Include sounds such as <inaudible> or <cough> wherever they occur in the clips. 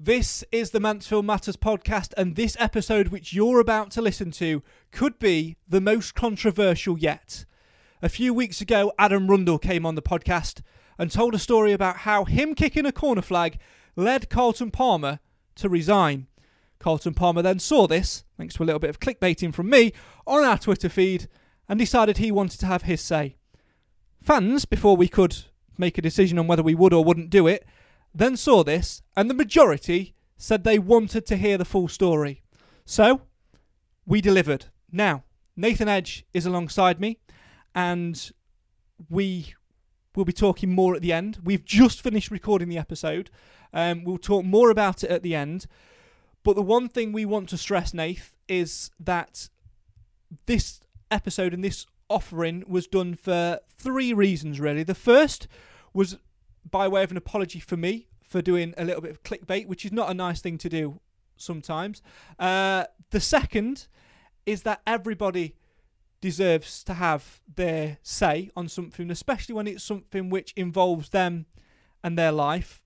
This is the Mansfield Matters podcast, and this episode, which you're about to listen to, could be the most controversial yet. A few weeks ago, Adam Rundle came on the podcast and told a story about how him kicking a corner flag led Carlton Palmer to resign. Carlton Palmer then saw this, thanks to a little bit of clickbaiting from me, on our Twitter feed and decided he wanted to have his say. Fans, before we could make a decision on whether we would or wouldn't do it, then saw this, and the majority said they wanted to hear the full story. So, we delivered. Now, Nathan Edge is alongside me, and we will be talking more at the end. We've just finished recording the episode. Um, we'll talk more about it at the end. But the one thing we want to stress, Nath, is that this episode and this offering was done for three reasons, really. The first was by way of an apology for me for doing a little bit of clickbait, which is not a nice thing to do sometimes. Uh, the second is that everybody deserves to have their say on something, especially when it's something which involves them and their life.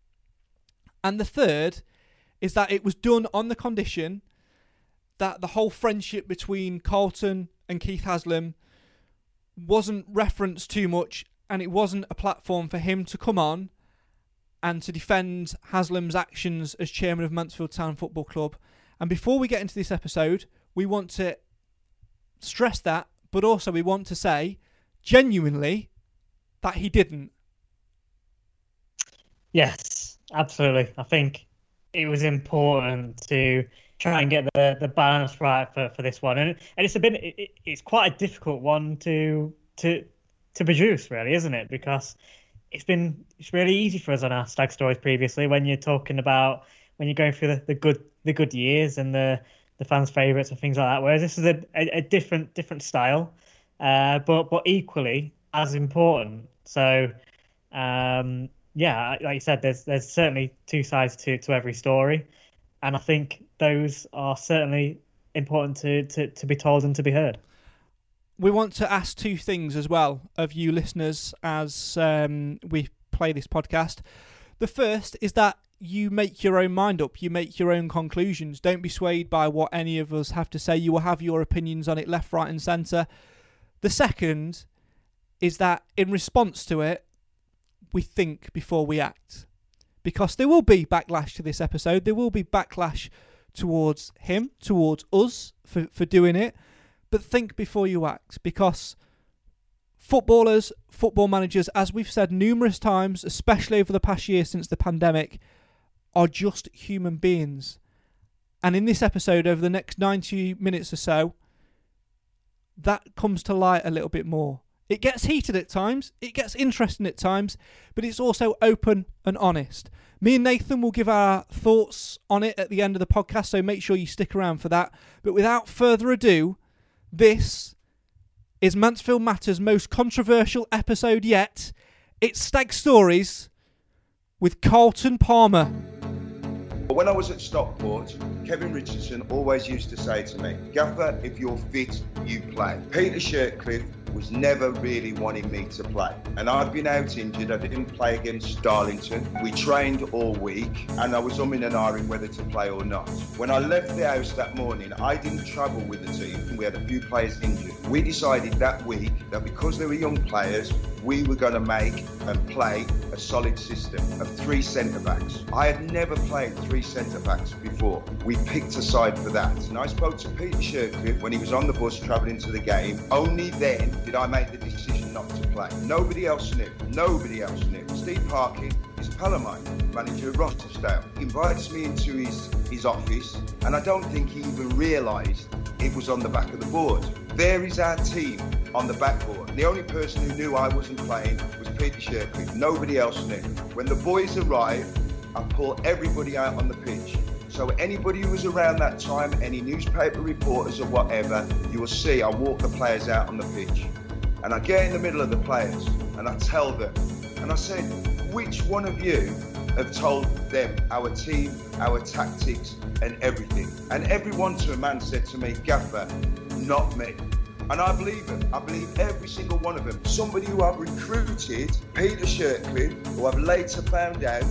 And the third is that it was done on the condition that the whole friendship between Carlton and Keith Haslam wasn't referenced too much and it wasn't a platform for him to come on and to defend Haslam's actions as chairman of Mansfield Town Football Club. And before we get into this episode, we want to stress that, but also we want to say genuinely that he didn't. Yes, absolutely. I think it was important to try and get the, the balance right for, for this one, and and it's a bit it, it's quite a difficult one to to to produce, really, isn't it? Because it's been it's really easy for us on our stag stories previously when you're talking about when you're going through the, the good the good years and the the fans' favourites and things like that. Whereas this is a, a, a different different style, uh, but but equally as important. So um, yeah, like you said, there's there's certainly two sides to to every story, and I think those are certainly important to to, to be told and to be heard we want to ask two things as well of you listeners as um, we play this podcast. The first is that you make your own mind up, you make your own conclusions. Don't be swayed by what any of us have to say. You will have your opinions on it left, right, and centre. The second is that in response to it, we think before we act. Because there will be backlash to this episode, there will be backlash towards him, towards us for, for doing it but think before you act because footballers, football managers, as we've said numerous times, especially over the past year since the pandemic, are just human beings. And in this episode, over the next 90 minutes or so, that comes to light a little bit more. It gets heated at times, it gets interesting at times, but it's also open and honest. Me and Nathan will give our thoughts on it at the end of the podcast, so make sure you stick around for that. But without further ado, this is Mansfield Matters' most controversial episode yet. It's Stag Stories with Carlton Palmer. When I was at Stockport, Kevin Richardson always used to say to me, Gaffer, if you're fit, you play. Peter Shirtliff was never really wanting me to play. And I'd been out injured. I didn't play against Darlington. We trained all week and I was umming and ahhing whether to play or not. When I left the house that morning, I didn't travel with the team. We had a few players injured. We decided that week that because they were young players, we were going to make and play a solid system of three centre backs. I had never played three centre backs before. We picked a side for that. And I spoke to Peter Shirtliff when he was on the bus travelling to the game. Only then did I make the decision not to play. Nobody else knew. Nobody else knew. Steve Parkin is Palomine, manager of Rochdale, invites me into his, his office, and I don't think he even realised it was on the back of the board. There is our team on the backboard. The only person who knew I wasn't playing was Peter Shirtliff. Nobody else knew. When the boys arrived, I pull everybody out on the pitch. So anybody who was around that time, any newspaper reporters or whatever, you will see I walk the players out on the pitch. And I get in the middle of the players and I tell them, and I said, which one of you have told them our team, our tactics, and everything? And everyone to a man said to me, Gaffer, not me. And I believe them. I believe every single one of them. Somebody who I've recruited, Peter Shirtliff, who I've later found out,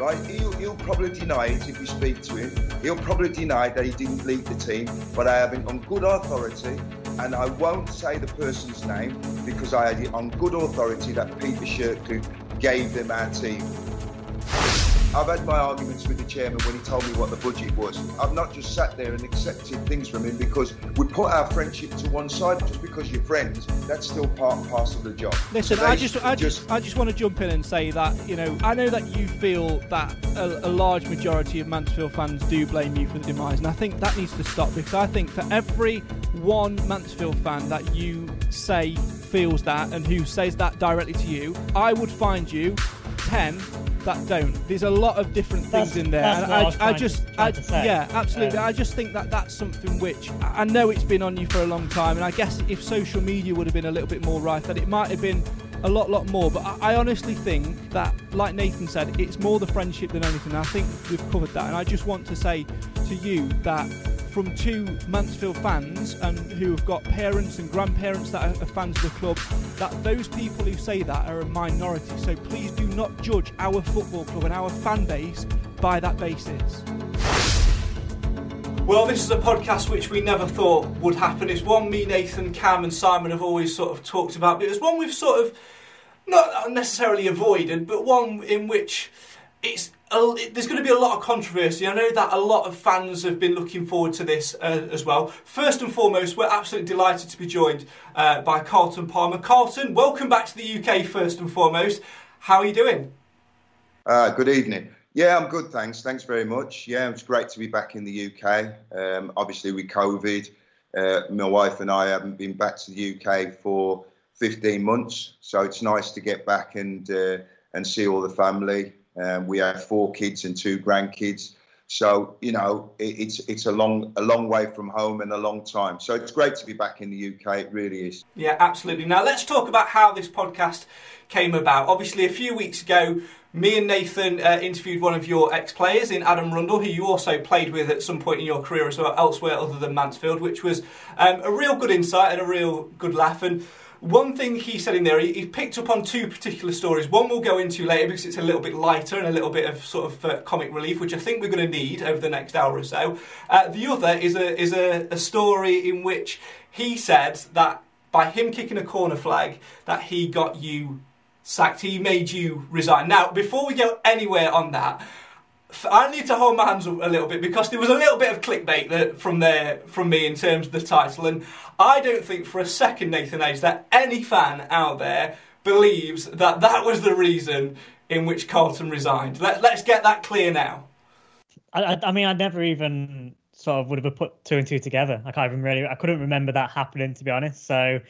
right? He'll, he'll probably deny it if you speak to him. He'll probably deny that he didn't lead the team, but I have it on good authority, and I won't say the person's name because I had it on good authority that Peter Shirtliff gave them our team. I've had my arguments with the chairman when he told me what the budget was. I've not just sat there and accepted things from him because we put our friendship to one side. Just because you're friends, that's still part and parcel of the job. Listen, So I just, I just, I just want to jump in and say that you know, I know that you feel that a, a large majority of Mansfield fans do blame you for the demise, and I think that needs to stop because I think for every one Mansfield fan that you say feels that and who says that directly to you, I would find you ten that don't. There's a lot of different things That's- in there, and I I, I to- just, I, to say. yeah, absolutely. Um, I just think that that's something which I I know it's been on you for a long time, and I guess if social media would have been a little bit more right, that it might have been a lot, lot more. But I, I honestly think that, like Nathan said, it's more the friendship than anything. I think we've covered that, and I just want to say to you that from two Mansfield fans and who have got parents and grandparents that are, fans of the club, that those people who say that are a minority. So please do not judge our football club and our fan base by that basis. Well, this is a podcast which we never thought would happen. It's one me, Nathan, Cam, and Simon have always sort of talked about, but it's one we've sort of not necessarily avoided, but one in which it's a, there's going to be a lot of controversy. I know that a lot of fans have been looking forward to this uh, as well. First and foremost, we're absolutely delighted to be joined uh, by Carlton Palmer. Carlton, welcome back to the UK. First and foremost, how are you doing? Uh, good evening. Yeah, I'm good, thanks. Thanks very much. Yeah, it's great to be back in the UK. Um, obviously, with COVID, uh, my wife and I haven't been back to the UK for 15 months, so it's nice to get back and uh, and see all the family. Um, we have four kids and two grandkids, so you know it, it's it's a long a long way from home and a long time. So it's great to be back in the UK. It really is. Yeah, absolutely. Now let's talk about how this podcast came about. Obviously, a few weeks ago, me and Nathan uh, interviewed one of your ex-players in Adam Rundle, who you also played with at some point in your career as well, elsewhere other than Mansfield, which was um, a real good insight and a real good laugh. And one thing he said in there, he, he picked up on two particular stories. One we'll go into later because it's a little bit lighter and a little bit of sort of uh, comic relief, which I think we're going to need over the next hour or so. Uh, the other is a is a, a story in which he said that by him kicking a corner flag, that he got you sacked. He made you resign. Now, before we go anywhere on that, I need to hold my hands up a little bit because there was a little bit of clickbait that, from there from me in terms of the title, and I don't think for a second, Nathan Edge, that any fan out there believes that that was the reason in which Carlton resigned. Let, let's get that clear now. I, I, mean, I never even sort of would have put two and two together. I can't even really, I couldn't remember that happening to be honest. So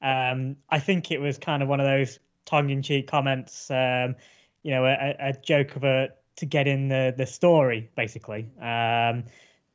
um, I think it was kind of one of those tongue-in-cheek comments, um, you know, a, a joke of a to get in the the story basically. Um,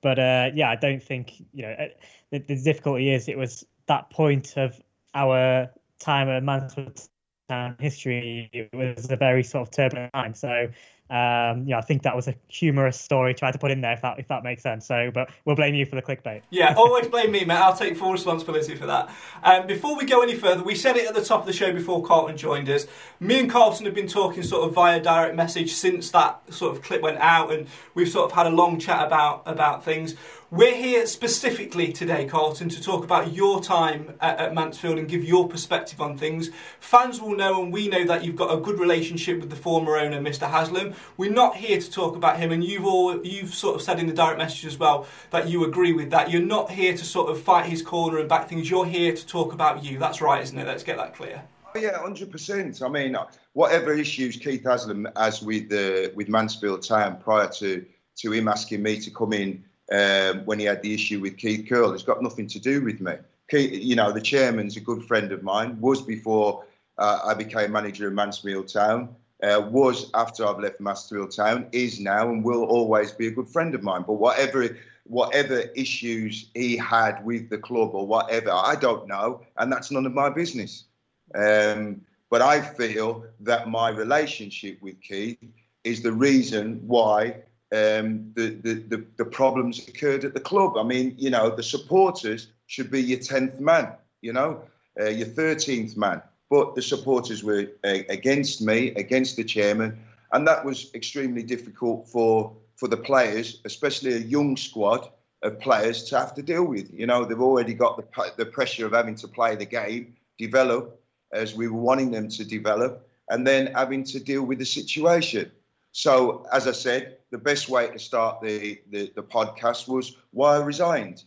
but uh, yeah, I don't think you know uh, the, the difficulty is it was that point of our time at Mansfield Town history, it was a very sort of turbulent time. So um, yeah, I think that was a humorous story tried to put in there, if that if that makes sense. So, but we'll blame you for the clickbait. Yeah, <laughs> always blame me, mate. I'll take full responsibility for that. Um, before we go any further, we said it at the top of the show before Carlton joined us. Me and Carlton have been talking sort of via direct message since that sort of clip went out, and we've sort of had a long chat about about things. We're here specifically today, Carlton, to talk about your time at, at, Mansfield and give your perspective on things. Fans will know, and we know that you've got a good relationship with the former owner, Mr. Haslam. We're not here to talk about him, and you've all you've sort of said in the direct message as well that you agree with that. You're not here to sort of fight his corner and back things. You're here to talk about you. That's right, isn't it? Let's get that clear. Oh, yeah, hundred percent. I mean, whatever issues Keith Haslam has with the with Mansfield Town prior to to him asking me to come in um, when he had the issue with Keith Curle. It's got nothing to do with me. Keith, you know, the chairman's a good friend of mine, was before uh, I became manager of Mansfield Town, uh, was after I've left Mansfield Town, is now and will always be a good friend of mine. But whatever whatever issues he had with the club or whatever, I don't know, and that's none of my business. Um, but I feel that my relationship with Keith is the reason why um, the, the, the, the, problems occurred at the club. I mean, you know, the supporters should be your 10th man, you know, uh, your 13th man. But the supporters were uh, against me, against the chairman. And that was extremely difficult for, for the players, especially a young squad of players, to have to deal with. You know, they've already got the, the pressure of having to play the game, develop as we were wanting them to develop, and then having to deal with the situation. So, as I said, the best way to start the, the, the podcast was why I resigned.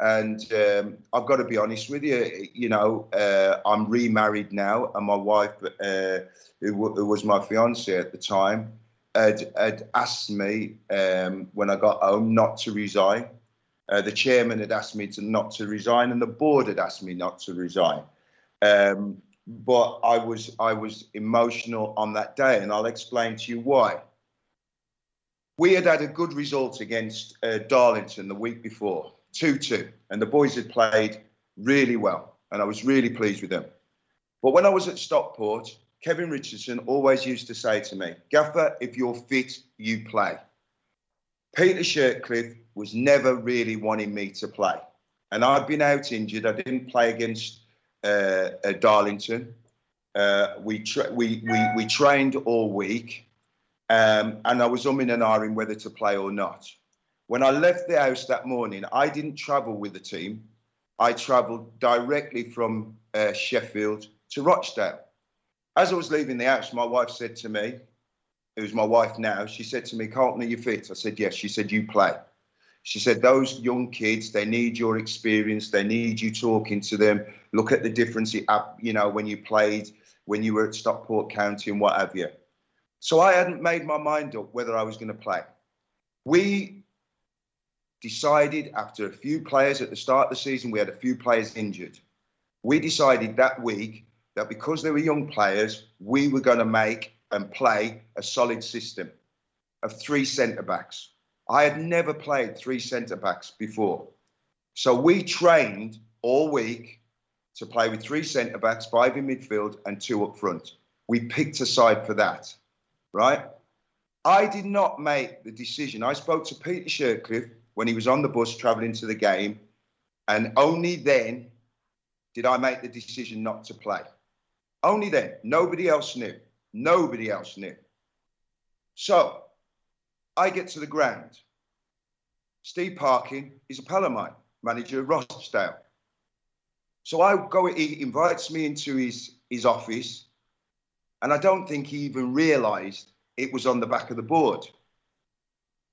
And um, I've got to be honest with you, you know, uh, I'm remarried now, and my wife, uh, who, who, was my fiance at the time, had, had asked me um, when I got home not to resign. Uh, the chairman had asked me to not to resign, and the board had asked me not to resign. Um, but I was I was emotional on that day, and I'll explain to you why we had had a good result against uh, Darlington the week before, 2 2, and the boys had played really well, and I was really pleased with them. But when I was at Stockport, Kevin Richardson always used to say to me, Gaffer, if you're fit, you play. Peter Shirtliff was never really wanting me to play. And I'd been out injured. I didn't play against uh, uh, Darlington. Uh, we, tra- we, we, we trained all week. Um, and I was umming and ahhing whether to play or not. When I left the house that morning, I didn't travel with the team. I travelled directly from uh, Sheffield to Rochdale. As I was leaving the house, my wife said to me, who's my wife now, she said to me, Carlton, are you fit? I said, yes. She said, you play. She said, those young kids, they need your experience. They need you talking to them. Look at the difference, you know, when you played, when you were at Stockport County and what have you. So I hadn't made my mind up whether I was going to play. We decided after a few players at the start of the season, we had a few players injured. We decided that week that because they were young players, we were going to make and play a solid system of three centre backs. I had never played three centre backs before. So we trained all week to play with three centre backs, five in midfield, and two up front. We picked a side for that right? I did not make the decision. I spoke to Peter Shirtliff when he was on the bus travelling to the game, and only then did I make the decision not to play. Only then. Nobody else knew. Nobody else knew. So I get to the ground. Steve Parkin is a pal of mine, manager of Rochdale. So I go, he invites me into his, his office and I don't think he even realised it was on the back of the board.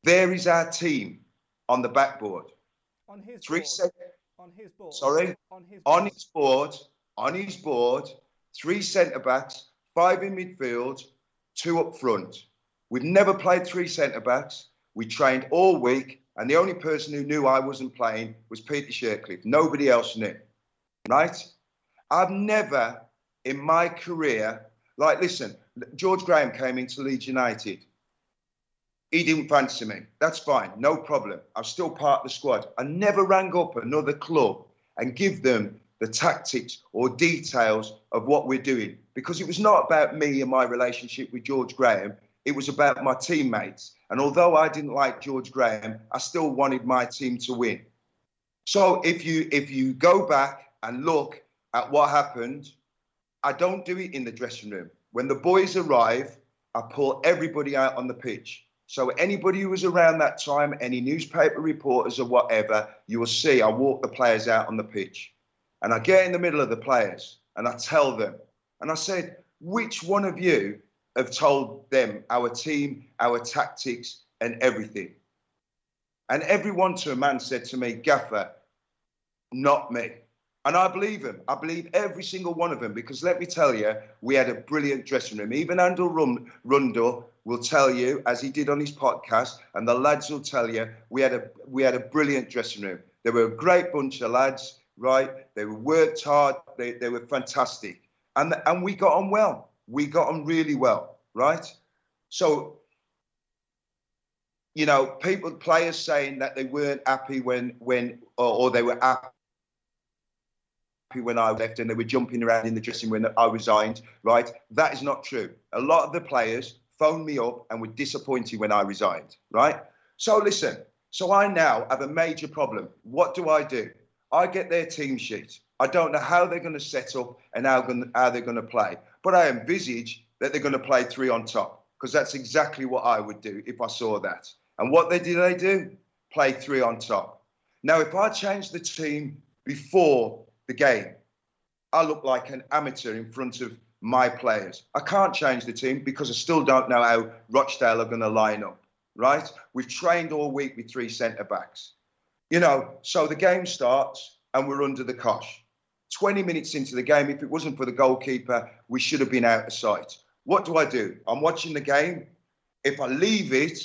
There is our team on the backboard. On his three board. On his board. Sorry. On his board. on his board. On his board. Three centre backs, five in midfield, two up front. We've never played three centre backs. We trained all week, and the only person who knew I wasn't playing was Peter Shirtliff. Nobody else knew. Right? I've never in my career like, listen, George Graham came into Leeds United. He didn't fancy me. That's fine, no problem. I'm still part of the squad. I never rang up another club and give them the tactics or details of what we're doing because it was not about me and my relationship with George Graham. It was about my teammates. And although I didn't like George Graham, I still wanted my team to win. So if you if you go back and look at what happened, I don't do it in the dressing room. When the boys arrive, I pull everybody out on the pitch. So anybody who was around that time, any newspaper reporters or whatever, you will see I walk the players out on the pitch. And I get in the middle of the players and I tell them, and I said, which one of you have told them our team, our tactics, and everything? And everyone to a man said to me, Gaffer, not me. And I believe him. I believe every single one of them because let me tell you, we had a brilliant dressing room. Even Andrew Rundle will tell you, as he did on his podcast, and the lads will tell you, we had a we had a brilliant dressing room. They were a great bunch of lads, right? They worked hard. They, they were fantastic, and and we got on well. We got on really well, right? So you know, people, players saying that they weren't happy when, when, or, or they were happy when I left and they were jumping around in the dressing room when I resigned, right? That is not true. A lot of the players phoned me up and were disappointed when I resigned, right? So listen, so I now have a major problem. What do I do? I get their team sheet. I don't know how they're going to set up and how, how they're going to play, but I envisage that they're going to play three on top because that's exactly what I would do if I saw that. And what they did they do? Play three on top. Now, if I change the team before the game, I look like an amateur in front of my players. I can't change the team because I still don't know how Rochdale are going to line up, right? We've trained all week with three centre backs. You know, so the game starts and we're under the cosh. 20 minutes into the game, if it wasn't for the goalkeeper, we should have been out of sight. What do I do? I'm watching the game. If I leave it,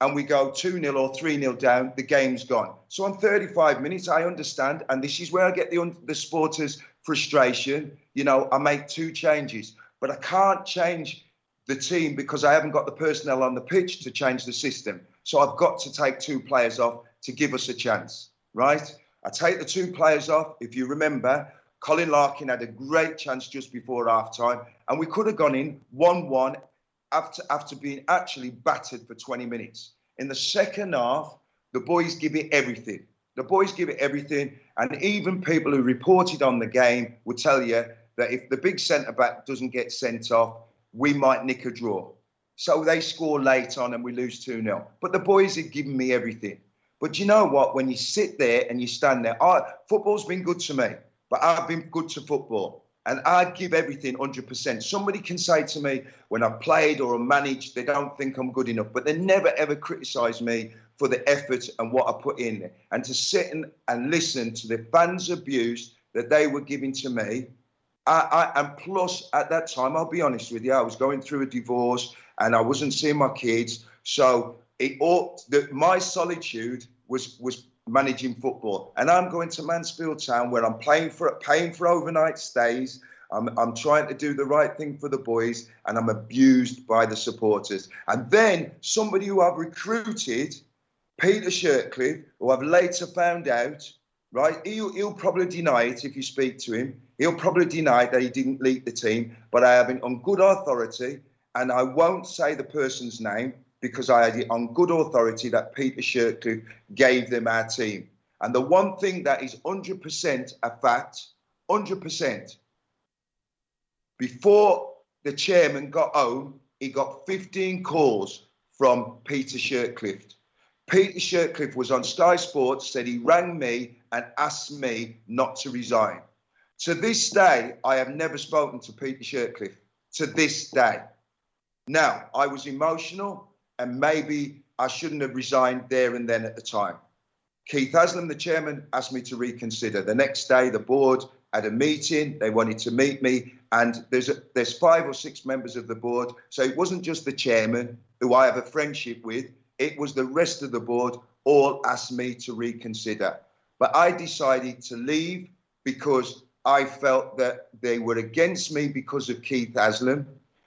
and we go 2 0 or 3 0 down, the game's gone. So on 35 minutes, I understand, and this is where I get the, the supporters' frustration. You know, I make two changes, but I can't change the team because I haven't got the personnel on the pitch to change the system. So I've got to take two players off to give us a chance, right? I take the two players off. If you remember, Colin Larkin had a great chance just before half time, and we could have gone in 1 1 after, after being actually battered for 20 minutes. In the second half, the boys give it everything. The boys give it everything. And even people who reported on the game will tell you that if the big centre back doesn't get sent off, we might nick a draw. So they score late on and we lose 2 0. But the boys have given me everything. But you know what? When you sit there and you stand there, I, football's been good to me, but I've been good to football and I'd give everything 100%. Somebody can say to me when I've played or managed, they don't think I'm good enough, but they never ever criticise me for the effort and what I put in. And to sit and, and listen to the fans' abuse that they were giving to me, I, I, and plus at that time, I'll be honest with you, I was going through a divorce and I wasn't seeing my kids. So it all, the, my solitude was was managing football. And I'm going to Mansfield Town where I'm playing for paying for overnight stays. I'm, I'm trying to do the right thing for the boys, and I'm abused by the supporters. And then somebody who I've recruited, Peter Shirtliff, who I've later found out, right? He'll, he'll probably deny it if you speak to him. He'll probably deny that he didn't lead the team, but I have it on good authority, and I won't say the person's name because I had it on good authority that Peter Shirtliff gave them our team. And the one thing that is 100% a fact, 100%, before the chairman got home, he got 15 calls from Peter Shirtliff. Peter Shirtliff was on Sky Sports, said he rang me and asked me not to resign. To this day, I have never spoken to Peter Shirtliff. To this day. Now, I was emotional and maybe I shouldn't have resigned there and then at the time. Keith Haslam, the chairman, asked me to reconsider. The next day, the board had a meeting. They wanted to meet me, and there's a, there's five or six members of the board. So it wasn't just the chairman, who I have a friendship with. It was the rest of the board all asked me to reconsider. But I decided to leave because I felt that they were against me because of Keith Haslam.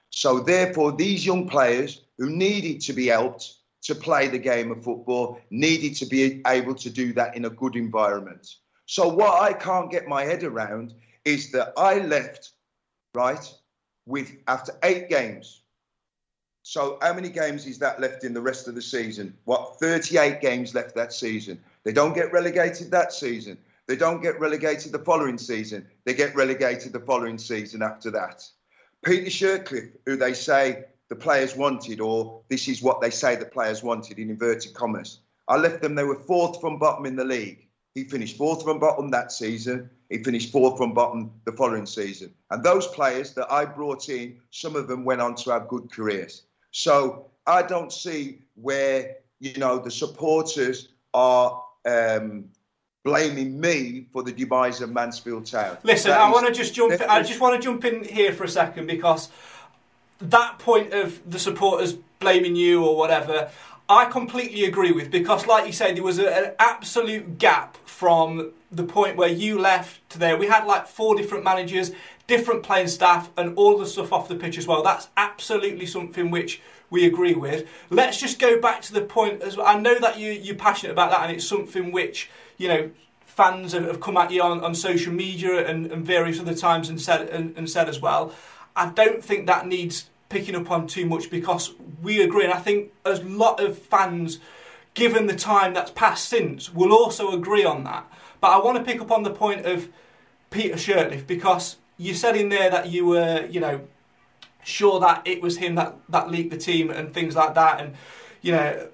So therefore, these young players who needed to be helped to play the game of football needed to be able to do that in a good environment. So what I can't get my head around is that I left, right, with after eight games. So how many games is that left in the rest of the season? What 38 games left that season. They don't get relegated that season. They don't get relegated the following season. They get relegated the following season after that. Peter Shirtliff, who they say the players wanted, or this is what they say the players wanted in inverted commas. I left them, they were fourth from bottom in the league. He finished fourth from bottom that season. He finished fourth from bottom the following season. And those players that I brought in, some of them went on to have good careers. So I don't see where, you know, the supporters are um, blaming me for the demise of Mansfield Town. Listen, that I want to just jump. I just want to jump in here for a second because that point of the supporters blaming you or whatever, I completely agree with because, like you said, there was a, an absolute gap from the point where you left to there. We had like four different managers, different playing staff, and all the stuff off the pitch as well. That's absolutely something which we agree with. Let's just go back to the point as well. I know that you you're passionate about that, and it's something which you know fans have, have come at you on, on social media and, and various other times and said and, and said as well. I don't think that needs picking up on too much because we agree, and I think a lot of fans, given the time that's passed since, will also agree on that. But I want to pick up on the point of Peter Shirtliff because you said in there that you were, you know, sure that it was him that, that leaked the team and things like that. And, you know,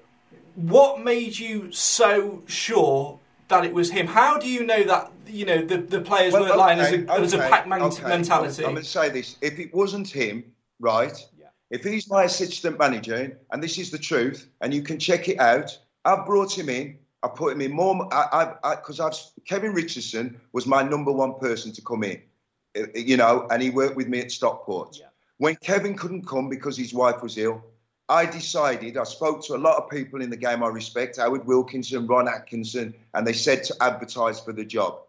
what made you so sure that it was him? How do you know that, you know, the, the players well, weren't okay, lying as a, okay, as a pack man- okay. mentality? I'm going to say this. If it wasn't him, right, yeah. if he's my assistant manager, and this is the truth, and you can check it out, I've brought him in. I put him in more because I've Kevin Richardson was my number one person to come in, you know, and he worked with me at Stockport. Yeah. When Kevin couldn't come because his wife was ill, I decided, I spoke to a lot of people in the game I respect, Howard Wilkinson, Ron Atkinson, and they said to advertise for the job.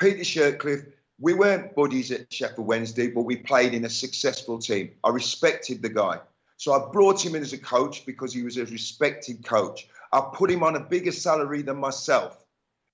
Peter Shirtliff, we weren't buddies at Sheffield Wednesday, but we played in a successful team. I respected the guy. So I brought him in as a coach because he was a respected coach. I put him on a bigger salary than myself.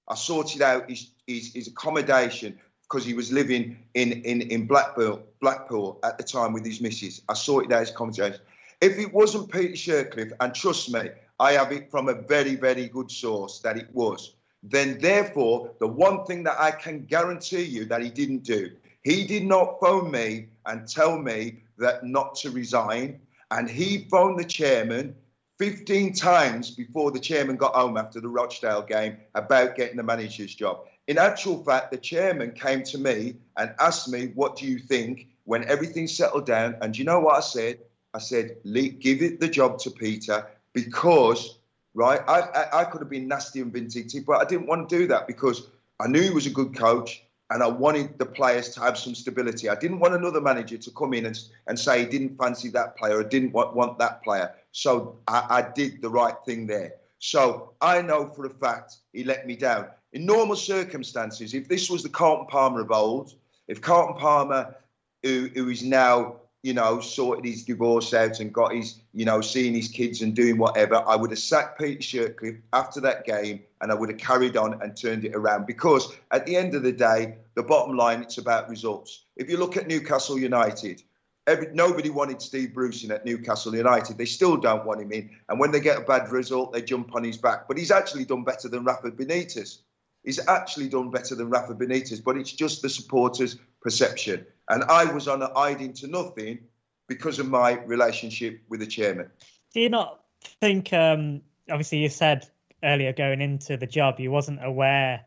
I sorted out his, his, his accommodation because he was living in, in, in Blackpool, Blackpool at the time with his missus. I saw it out his accommodation. If it wasn't Peter Shirtliff, and trust me, I have it from a very, very good source that it was, then therefore, the one thing that I can guarantee you that he didn't do, he did not phone me and tell me that not to resign. And he phoned the chairman 15 times before the chairman got home after the Rochdale game about getting the manager's job. In actual fact, the chairman came to me and asked me, What do you think when everything settled down? And you know what I said? I said, Give it the job to Peter because, right, I, I, I could have been nasty and vindictive, but I didn't want to do that because I knew he was a good coach and I wanted the players to have some stability. I didn't want another manager to come in and, and say he didn't fancy that player or didn't want, want that player. So I, I did the right thing there. So I know for a fact he let me down in normal circumstances, if this was the Carlton Palmer of old, if Carlton Palmer, who, who is now, you know, sorted his divorce out and got his, you know, seeing his kids and doing whatever, I would have sacked Peter Shirtliff after that game and I would have carried on and turned it around. Because at the end of the day, the bottom line, it's about results. If you look at Newcastle United, Every, nobody wanted Steve Bruce in at Newcastle United. They still don't want him in. And when they get a bad result, they jump on his back. But he's actually done better than Rafa Benitez. He's actually done better than Rafa Benitez, but it's just the supporters' perception. And I was on a hiding to nothing because of my relationship with the chairman. Do you not think? Um, obviously, you said earlier going into the job you wasn't aware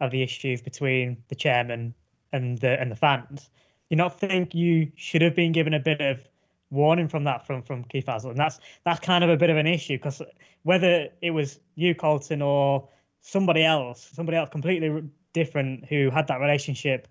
of the issues between the chairman and the and the fans. Do You not think you should have been given a bit of warning from that from from Keith Haslam, and that's that's kind of a bit of an issue because whether it was you, Carlton, or somebody else, somebody else completely different who had that relationship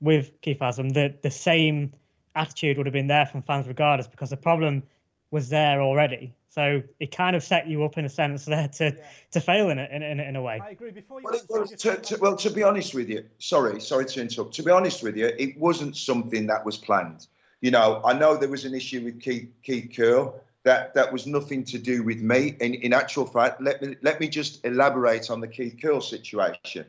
with Keith Haslam, the the same attitude would have been there from fans regardless because the problem was there already. So it kind of set you up in a sense there to, yeah. to fail in it in, in, in a way. I agree. Before you well, well, to, to, well, to be honest with you, sorry, sorry to interrupt. To be honest with you, it wasn't something that was planned. You know, I know there was an issue with Keith, Keith Curle that that was nothing to do with me. In, in actual fact, let me let me just elaborate on the Keith Curle situation.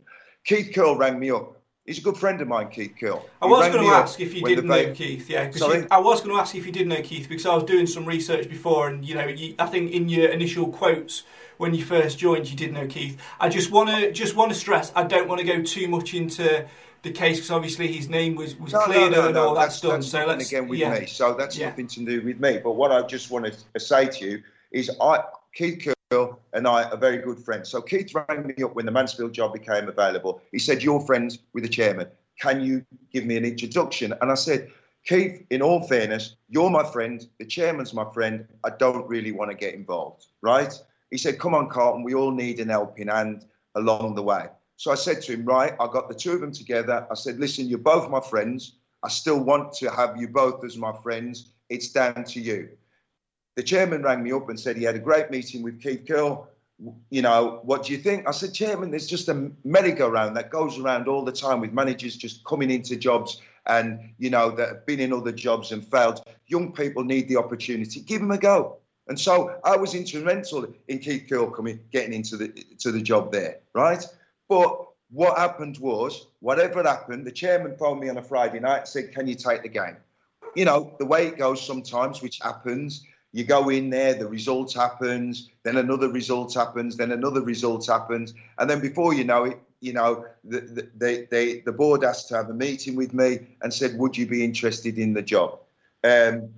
Keith Curle rang me up. He's a good friend of mine, Keith Curle. I was going to ask if you did the know Keith, yeah. 'cause Sorry? you- I was going to ask if you did know Keith because I was doing some research before, and you know, you, I think in your initial quotes when you first joined, you did know Keith. I just want to just want to stress, I don't want to go too much into the case because obviously his name was was No, cleared no, no, and all that's, that's, done. That's so let's again with yeah. me. So that's Yeah. nothing to do with me. But what I just want to say to you is, I Keith Curle and I are very good friends. So Keith rang me up when the Mansfield job became available. He said, "You're friends with the chairman. Can you give me an introduction?" And I said. Keith, in all fairness, you're my friend. The chairman's my friend. I don't really want to get involved, right? He said, Come on, Carlton, we all need an helping hand along the way. So I said to him, Right, I got the two of them together. I said, Listen, you're both my friends. I still want to have you both as my friends. It's down to you. The chairman rang me up and said he had a great meeting with Keith Curle. You know, what do you think? I said, Chairman, there's just a merry-go-round that goes around all the time with managers just coming into jobs and, you know, that have been in other jobs and failed. Young people need the opportunity. Give them a go. And so I was instrumental in Keith Curle coming, getting into the to the job there, right? But what happened was, whatever happened, the chairman phoned me on a Friday night and said, "Can you take the game?" You know the way it goes sometimes, which happens. You go in there, the result happens, then another result happens, then another result happens, and then before you know it, you know the the they, they, the board asked to have a meeting with me and said, "Would you be interested in the job?" Um,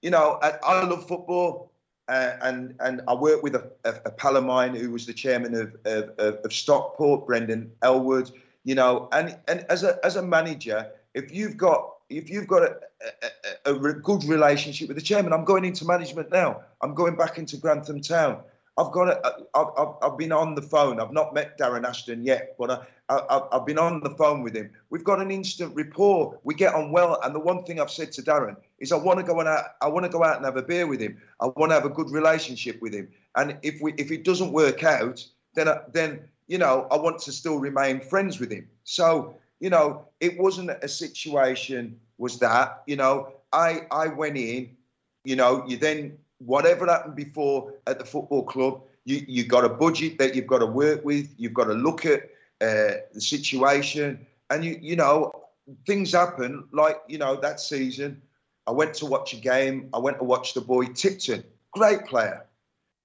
you know, I, I love football. Uh, and and I worked with a, a, a pal of mine who was the chairman of, of, of, Stockport, Brendan Elwood. You know, and and as a as a manager, if you've got if you've got a, a, a good relationship with the chairman, I'm going into management now. I'm going back into Grantham Town. I've got a, I've, I've, I've been on the phone. I've not met Darren Ashton yet, but I, I, I've been on the phone with him. We've got an instant rapport. We get on well. And the one thing I've said to Darren is I want to go and out, I want to go out and have a beer with him. I want to have a good relationship with him. And if we if it doesn't work out, then I, then you know I want to still remain friends with him. So you know it wasn't a situation was that you know I I went in, you know you then whatever happened before at the football club, you you got a budget that you've got to work with. You've got to look at uh, the situation, and you you know things happen. Like you know that season, I went to watch a game. I went to watch the boy Tipton, great player,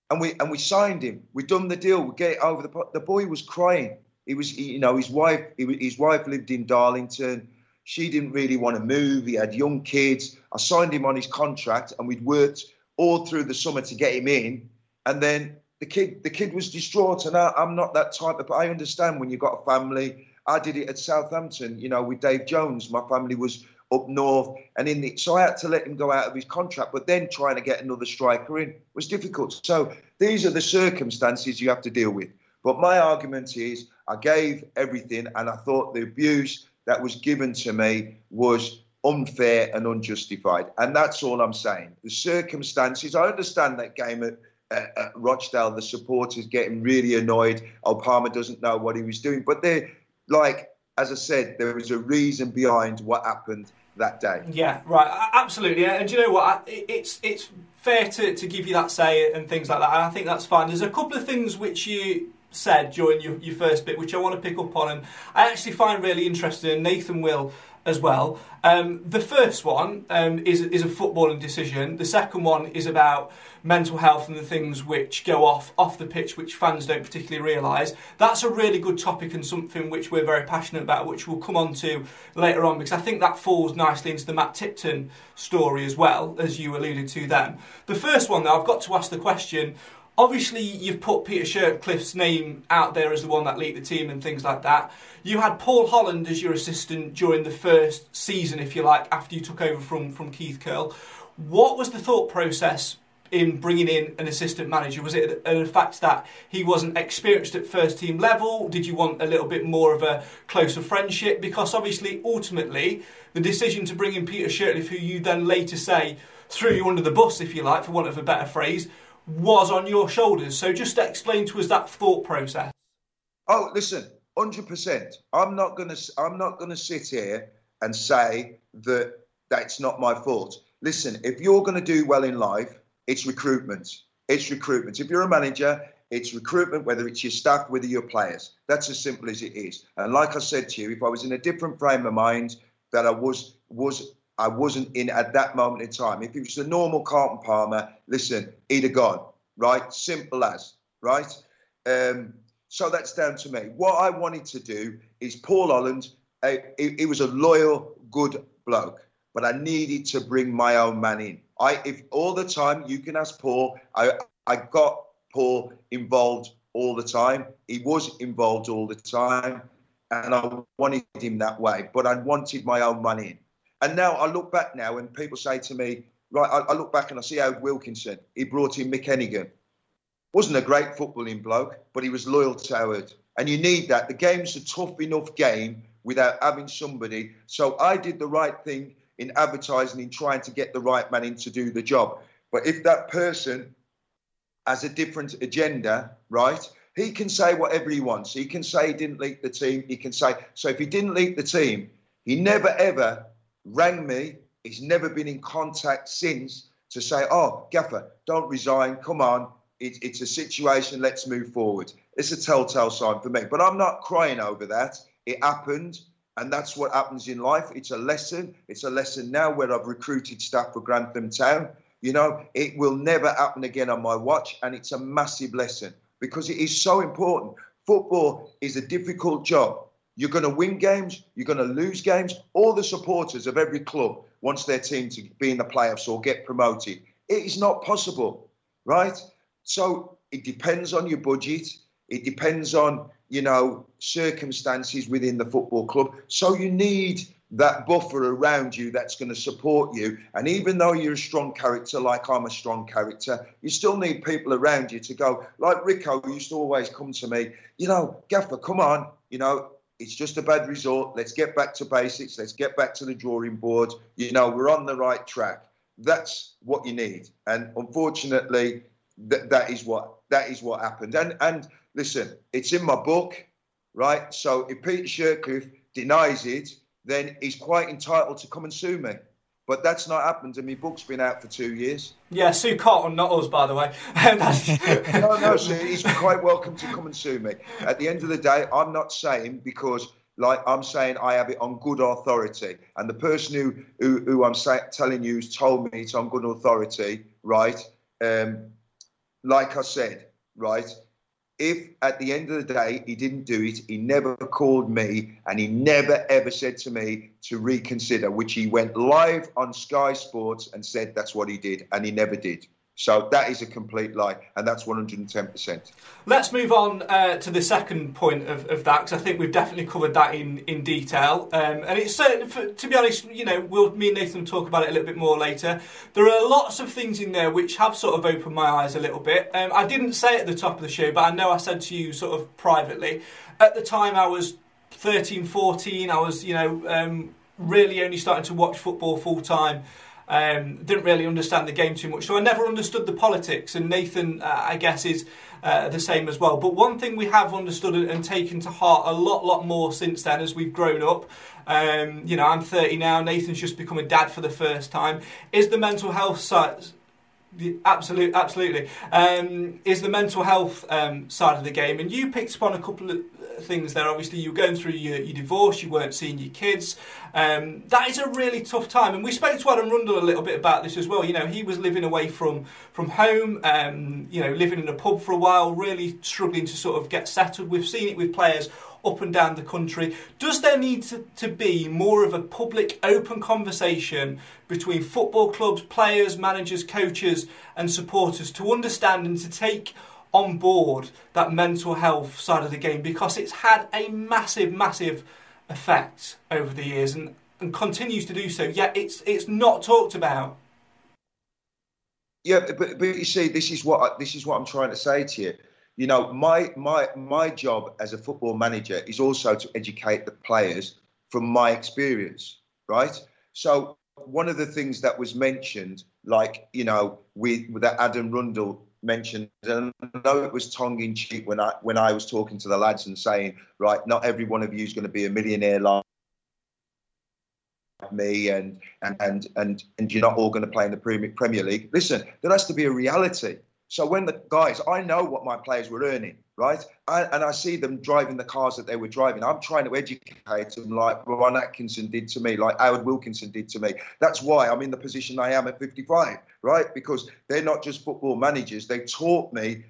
and we and we signed him. We done the deal. We get over the the boy was crying. He was he, you know his wife he, his wife lived in Darlington. She didn't really want to move. He had young kids. I signed him on his contract, and we'd worked all through the summer to get him in. And then the kid, the kid was distraught. And I, I'm not that type of. I understand when you've got a family. I did it at Southampton, you know, with Dave Jones. My family was up north, and in the so I had to let him go out of his contract. But then trying to get another striker in was difficult. So these are the circumstances you have to deal with. But my argument is, I gave everything, and I thought the abuse that was given to me was unfair and unjustified. And that's all I'm saying. The circumstances, I understand that game at, at, at Rochdale, the supporters getting really annoyed. Oh, Palmer doesn't know what he was doing. But they're like, as I said, there was a reason behind what happened that day. Yeah, right. Absolutely. And you know what? It's it's fair to, to give you that say and things like that. And I think that's fine. There's a couple of things which you said during your, your first bit, which I want to pick up on, and I actually find really interesting. Nathan will as well. Um, the first one um, is is a footballing decision. The second one is about mental health and the things which go off off the pitch, which fans don't particularly realise. That's a really good topic and something which we're very passionate about, which we'll come on to later on because I think that falls nicely into the Matt Tipton story as well, as you alluded to then. The first one, though, I've got to ask the question. Obviously, you've put Peter Shirtliff's name out there as the one that leaked the team and things like that. You had Paul Holland as your assistant during the first season, if you like, after you took over from, from Keith Curle. What was the thought process in bringing in an assistant manager? Was it the fact that he wasn't experienced at first team level? Did you want a little bit more of a closer friendship? Because obviously, ultimately, the decision to bring in Peter Shirtliff, who you then later say threw you under the bus, if you like, for want of a better phrase, was on your shoulders. So just explain to us that thought process. Oh, listen, hundred percent. I'm not gonna. I'm not gonna sit here and say that that's not my fault. Listen, if you're gonna do well in life, it's recruitment. It's recruitment. If you're a manager, It's recruitment, whether it's your staff, whether your players. That's as simple as it is. And like I said to you, if I was in a different frame of mind that I was was I wasn't in at that moment in time. If it was a normal Carlton Palmer, listen, he'd have gone, right? Simple as, right? Um, so that's down to me. What I wanted to do is Paul Holland, uh, he, he was a loyal, good bloke, but I needed to bring my own man in. I, if all the time you can ask Paul, I, I got Paul involved all the time. He was involved all the time, and I wanted him that way. But I wanted my own money in. And now I look back now, and people say to me, right, I, I look back and I see Howard Wilkinson. He brought in Mick Hennigan. Wasn't a great footballing bloke, but he was loyal to Howard. And you need that. The game's a tough enough game without having somebody. So I did the right thing in advertising, in trying to get the right man in to do the job. But if that person has a different agenda, right? He can say whatever he wants. He can say he didn't leak the team. He can say so. If he didn't leak the team, he never ever rang me. He's never been in contact since to say, "Oh, Gaffer, don't resign. Come on, it, it's a situation. Let's move forward." It's a telltale sign for me. But I'm not crying over that. It happened. And that's what happens in life. It's a lesson. It's a lesson now where I've recruited staff for Grantham Town. You know, it will never happen again on my watch. And it's a massive lesson because it is so important. Football is a difficult job. You're going to win games, you're going to lose games. All the supporters of every club wants their team to be in the playoffs or get promoted. It is not possible, right? So it depends on your budget. It depends on you know, circumstances within the football club. So you need that buffer around you that's going to support you. And even though you're a strong character, like I'm a strong character, you still need people around you to go, like Rico used to always come to me, you know, Gaffer, come on, you know, it's just a bad result. Let's get back to basics. Let's get back to the drawing board. You know, we're on the right track. That's what you need. And unfortunately, th- that is what that is what happened. And and listen, it's in my book, right? So if Peter Shirtliff denies it, then he's quite entitled to come and sue me. But that's not happened, and my book's been out for two years. Yeah, sue Carlton, not us, by the way. <laughs> <laughs> no, no, so he's quite welcome to come and sue me. At the end of the day, I'm not saying because, like, I'm saying I have it on good authority, and the person who who, who I'm say, telling you has told me it's on good authority, right? Um, like I said, right? If at the end of the day he didn't do it, he never called me and he never ever said to me to reconsider, which he went live on Sky Sports and said that's what he did, and he never did. So that is a complete lie, and that's 110%. Let's move on uh, to the second point of, of that, because I think we've definitely covered that in, in detail. Um, and it's certain, for, to be honest, you know, we'll, me and Nathan talk about it a little bit more later. There are lots of things in there which have sort of opened my eyes a little bit. Um, I didn't say at the top of the show, but I know I said to you sort of privately. At the time, I was 13, 14, I was, you know, um, really only starting to watch football full time. Um, didn't really understand the game too much, so I never understood the politics. And Nathan, uh, I guess, is uh, the same as well. But one thing we have understood and taken to heart a lot, lot more since then as we've grown up. Um, you know, I'm 30 now. Nathan's just become a dad for the first time. Is the mental health side? Absolutely, absolutely. Um, is the mental health um, side of the game, and you picked upon a couple of things there. Obviously, you're going through your, your divorce, you weren't seeing your kids. Um, that is a really tough time. And we spoke to Adam Rundle a little bit about this as well. You know, he was living away from, from home, um, you know, living in a pub for a while, really struggling to sort of get settled. We've seen it with players up and down the country. Does there need to, to, be more of a public, open conversation between football clubs, players, managers, coaches, and supporters to understand and to take on board that mental health side of the game because it's had a massive, massive effect over the years and, and continues to do so. Yet it's it's not talked about. Yeah, but, but you see, this is what I, this is what I'm trying to say to you. You know, my my my job as a football manager is also to educate the players from my experience, right? So one of the things that was mentioned, like you know, with, that Adam Rundle mentioned, and I know it was tongue in cheek when I when I was talking to the lads and saying, right, not every one of you is going to be a millionaire like me, and and and and and you're not all going to play in the Premier League. Listen, there has to be a reality. So when the guys, I know what my players were earning, right? I, and I see them driving the cars that they were driving. I'm trying to educate them like Ron Atkinson did to me, like Howard Wilkinson did to me. That's why I'm in the position I am at 55, right? Because they're not just football managers. They taught me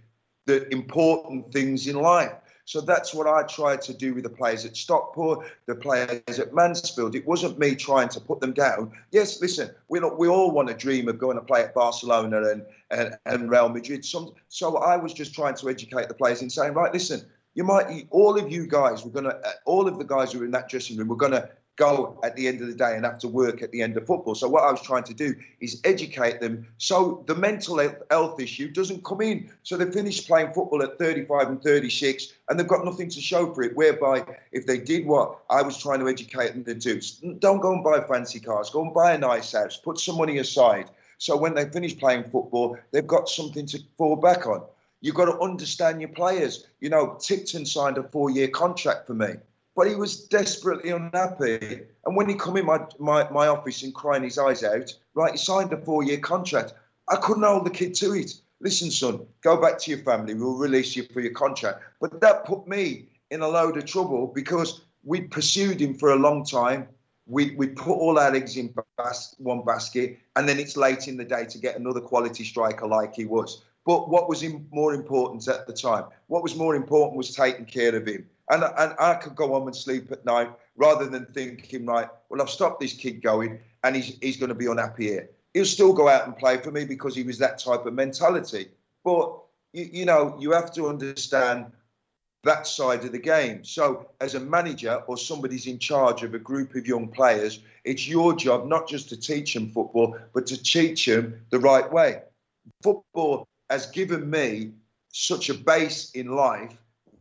the important things in life. So that's what I tried to do with the players at Stockport, the players at Mansfield. It wasn't me trying to put them down. Yes, listen, we we all want to dream of going to play at Barcelona and, and, and Real Madrid. Some, so I was just trying to educate the players in saying, right, listen, you might, all of you guys, we're going to, all of the guys who are in that dressing room, we're going to go at the end of the day and have to work at the end of football. So what I was trying to do is educate them so the mental health issue doesn't come in. So they finish playing football at 35 and 36 and they've got nothing to show for it. Whereby if they did what I was trying to educate them to do, don't go and buy fancy cars, go and buy a nice house, put some money aside. So when they finish playing football, they've got something to fall back on. You've got to understand your players. You know, Tipton signed a four-year contract for me but he was desperately unhappy. And when he come in my, my, my office and crying his eyes out, right, he signed a four year contract. I couldn't hold the kid to it. Listen, son, go back to your family. We'll release you for your contract. But that put me in a load of trouble because we pursued him for a long time. We we put all our eggs in bas- one basket, and then it's late in the day to get another quality striker like he was. But what was more important at the time? What was more important was taking care of him and, and I could go home and sleep at night rather than thinking, right, well, I've stopped this kid going and he's, he's going to be unhappy here. He'll still go out and play for me because he was that type of mentality. But, you, you know, you have to understand that side of the game. So, as a manager or somebody's in charge of a group of young players, it's your job not just to teach them football, but to teach them the right way. Football has given me such a base in life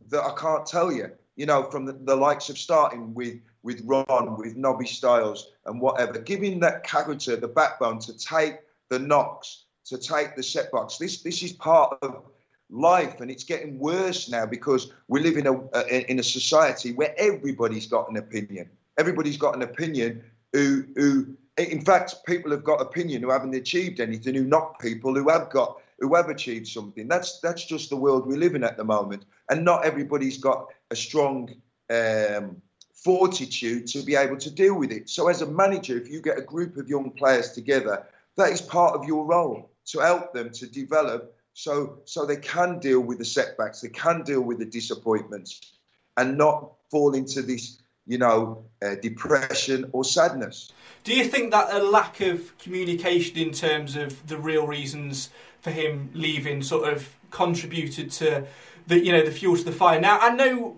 that I can't tell you. You know, from the, the likes of starting with with Ron, with Nobby Stiles, and whatever, giving that character the backbone to take the knocks, to take the setbacks. This this is part of life, and it's getting worse now because we live in a, a in a society where everybody's got an opinion. Everybody's got an opinion. Who who in fact, people have got opinion who haven't achieved anything, who knock people who have got who have achieved something. That's that's just the world we live in at the moment, and not everybody's got a strong um, fortitude to be able to deal with it. So, as a manager, if you get a group of young players together, that is part of your role to help them to develop, so so they can deal with the setbacks, they can deal with the disappointments, and not fall into this, you know, uh, depression or sadness. Do you think that a lack of communication in terms of the real reasons for him leaving sort of contributed to the you know the fuel to the fire. Now I know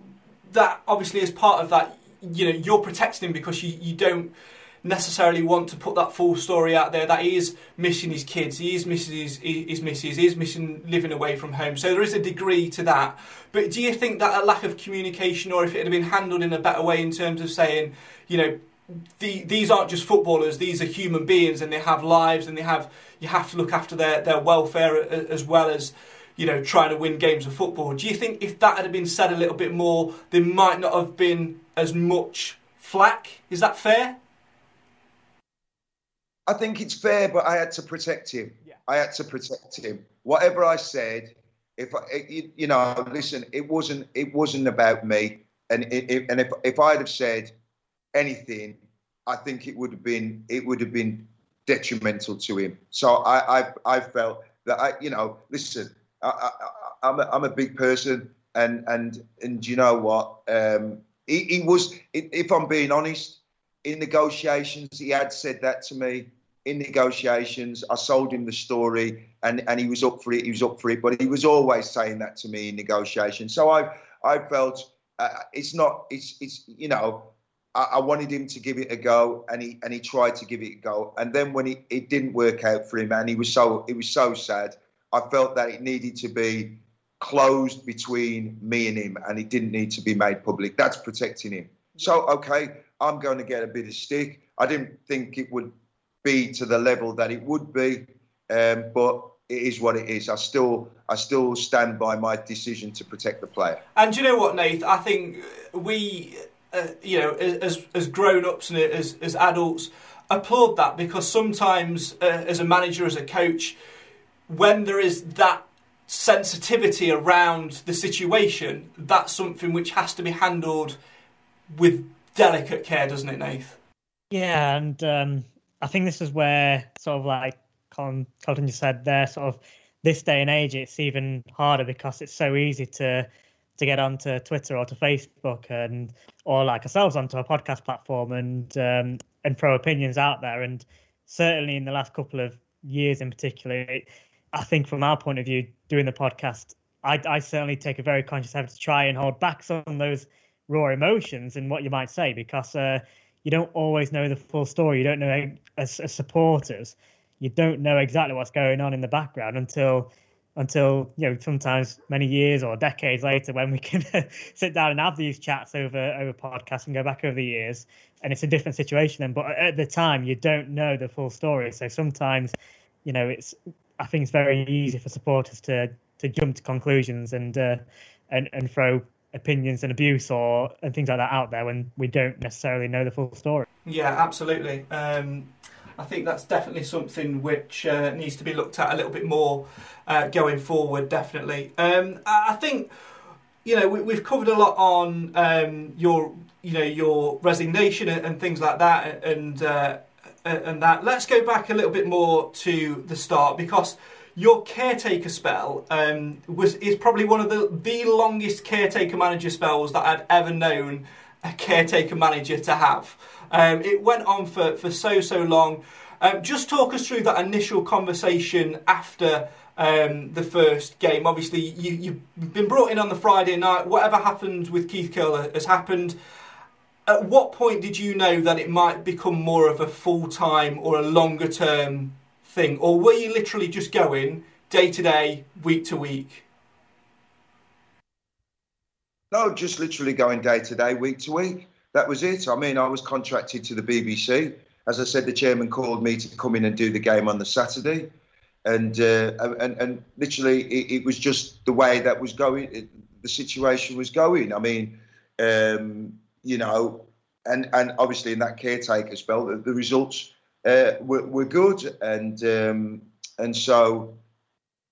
that obviously as part of that, you know, you're protecting him because you, you don't necessarily want to put that full story out there that he is missing his kids, he is missing his, his missus, he is missing living away from home. So there is a degree to that. But do you think that a lack of communication, or if it had been handled in a better way in terms of saying, you know, the, these aren't just footballers; these are human beings, and they have lives, and they have you have to look after their, their welfare as well as you know trying to win games of football. Do you think if that had been said a little bit more, there might not have been as much flack? Is that fair? I think it's fair, but I had to protect him. Yeah. I had to protect him. Whatever I said, if I, you know, listen, it wasn't it wasn't about me, and it, and if if I'd have said anything, I think it would have been it would have been detrimental to him. So I I, I felt that I you know listen I, I, I'm, a, I'm a big person and and and you know what? Um, he, he was if I'm being honest in negotiations he had said that to me. In negotiations I sold him the story and and he was up for it he was up for it but he was always saying that to me in negotiations. So I I felt uh, it's not it's it's you know I, I, wanted him to give it a go, and he and he tried to give it a go. And then when he, it didn't work out for him, and he was so it was so sad. I felt that it needed to be closed between me and him, and it didn't need to be made public. That's protecting him. So okay, I'm going to get a bit of stick. I didn't think it would be to the level that it would be, um, but it is what it is. I still I still stand by my decision to protect the player. And you know what, Nate? I think we uh, you know, as as grown ups and as as adults, applaud that because sometimes, uh, as a manager, as a coach, when there is that sensitivity around the situation, that's something which has to be handled with delicate care, doesn't it, Nath? Yeah, and um, I think this is where sort of like Colin, just said there, sort of this day and age, it's even harder because it's so easy to to get onto Twitter or to Facebook and or like ourselves onto a podcast platform and um, and throw opinions out there. And certainly in the last couple of years, in particular, I think from our point of view, doing the podcast, I, I certainly take a very conscious effort to try and hold back some of those raw emotions and what you might say because uh, you don't always know the full story. You don't know as, as supporters, you don't know exactly what's going on in the background until until you know sometimes many years or decades later when we can <laughs> sit down and have these chats over over podcasts and go back over the years. And it's a different situation then but at the time you don't know the full story. So sometimes you know it's i think it's very easy for supporters to to jump to conclusions and uh, and and throw opinions and abuse or and things like that out there when we don't necessarily know the full story. Yeah absolutely. Um I think that's definitely something which uh, needs to be looked at a little bit more uh, going forward. Definitely, um, I think you know we, have covered a lot on um, your you know your resignation and, and things like that, and uh, and that. Let's go back a little bit more to the start because your caretaker spell um, was is probably one of the the longest caretaker manager spells that I've ever known a caretaker manager to have. Um, it went on for, for so, so long. Um, just talk us through that initial conversation after um, the first game. Obviously, you, have been brought in on the Friday night. Whatever happened with Keith Curle has happened. At what point did you know that it might become more of a full time or a longer term thing? Or were you literally just going day to day, week to week? No, just literally going day to day, week to week that was it. I mean, I was contracted to the BBC. As I said, the chairman called me to come in and do the game on the Saturday, and uh, and and literally it, it, was just the way that was going. It, the situation was going. I mean, um, you know, and and obviously in that caretaker spell, the, the results uh, were, were good, and um, and so,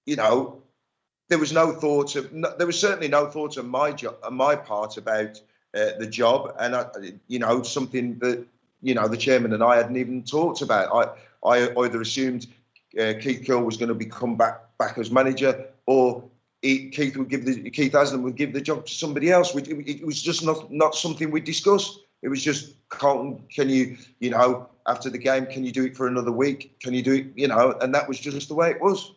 you know, there was no thought of no, there was certainly no thought on my job on my part about uh, the job, and I, you know something that you know the chairman and I hadn't even talked about. I I either assumed uh, Keith Curle was going to become back back as manager, or he, Keith would give the Keith Haslam would give the job to somebody else. It, it was just not not something we discussed. It was just can you you know after the game, can you do it for another week? Can you do it? You know, and that was just the way it was.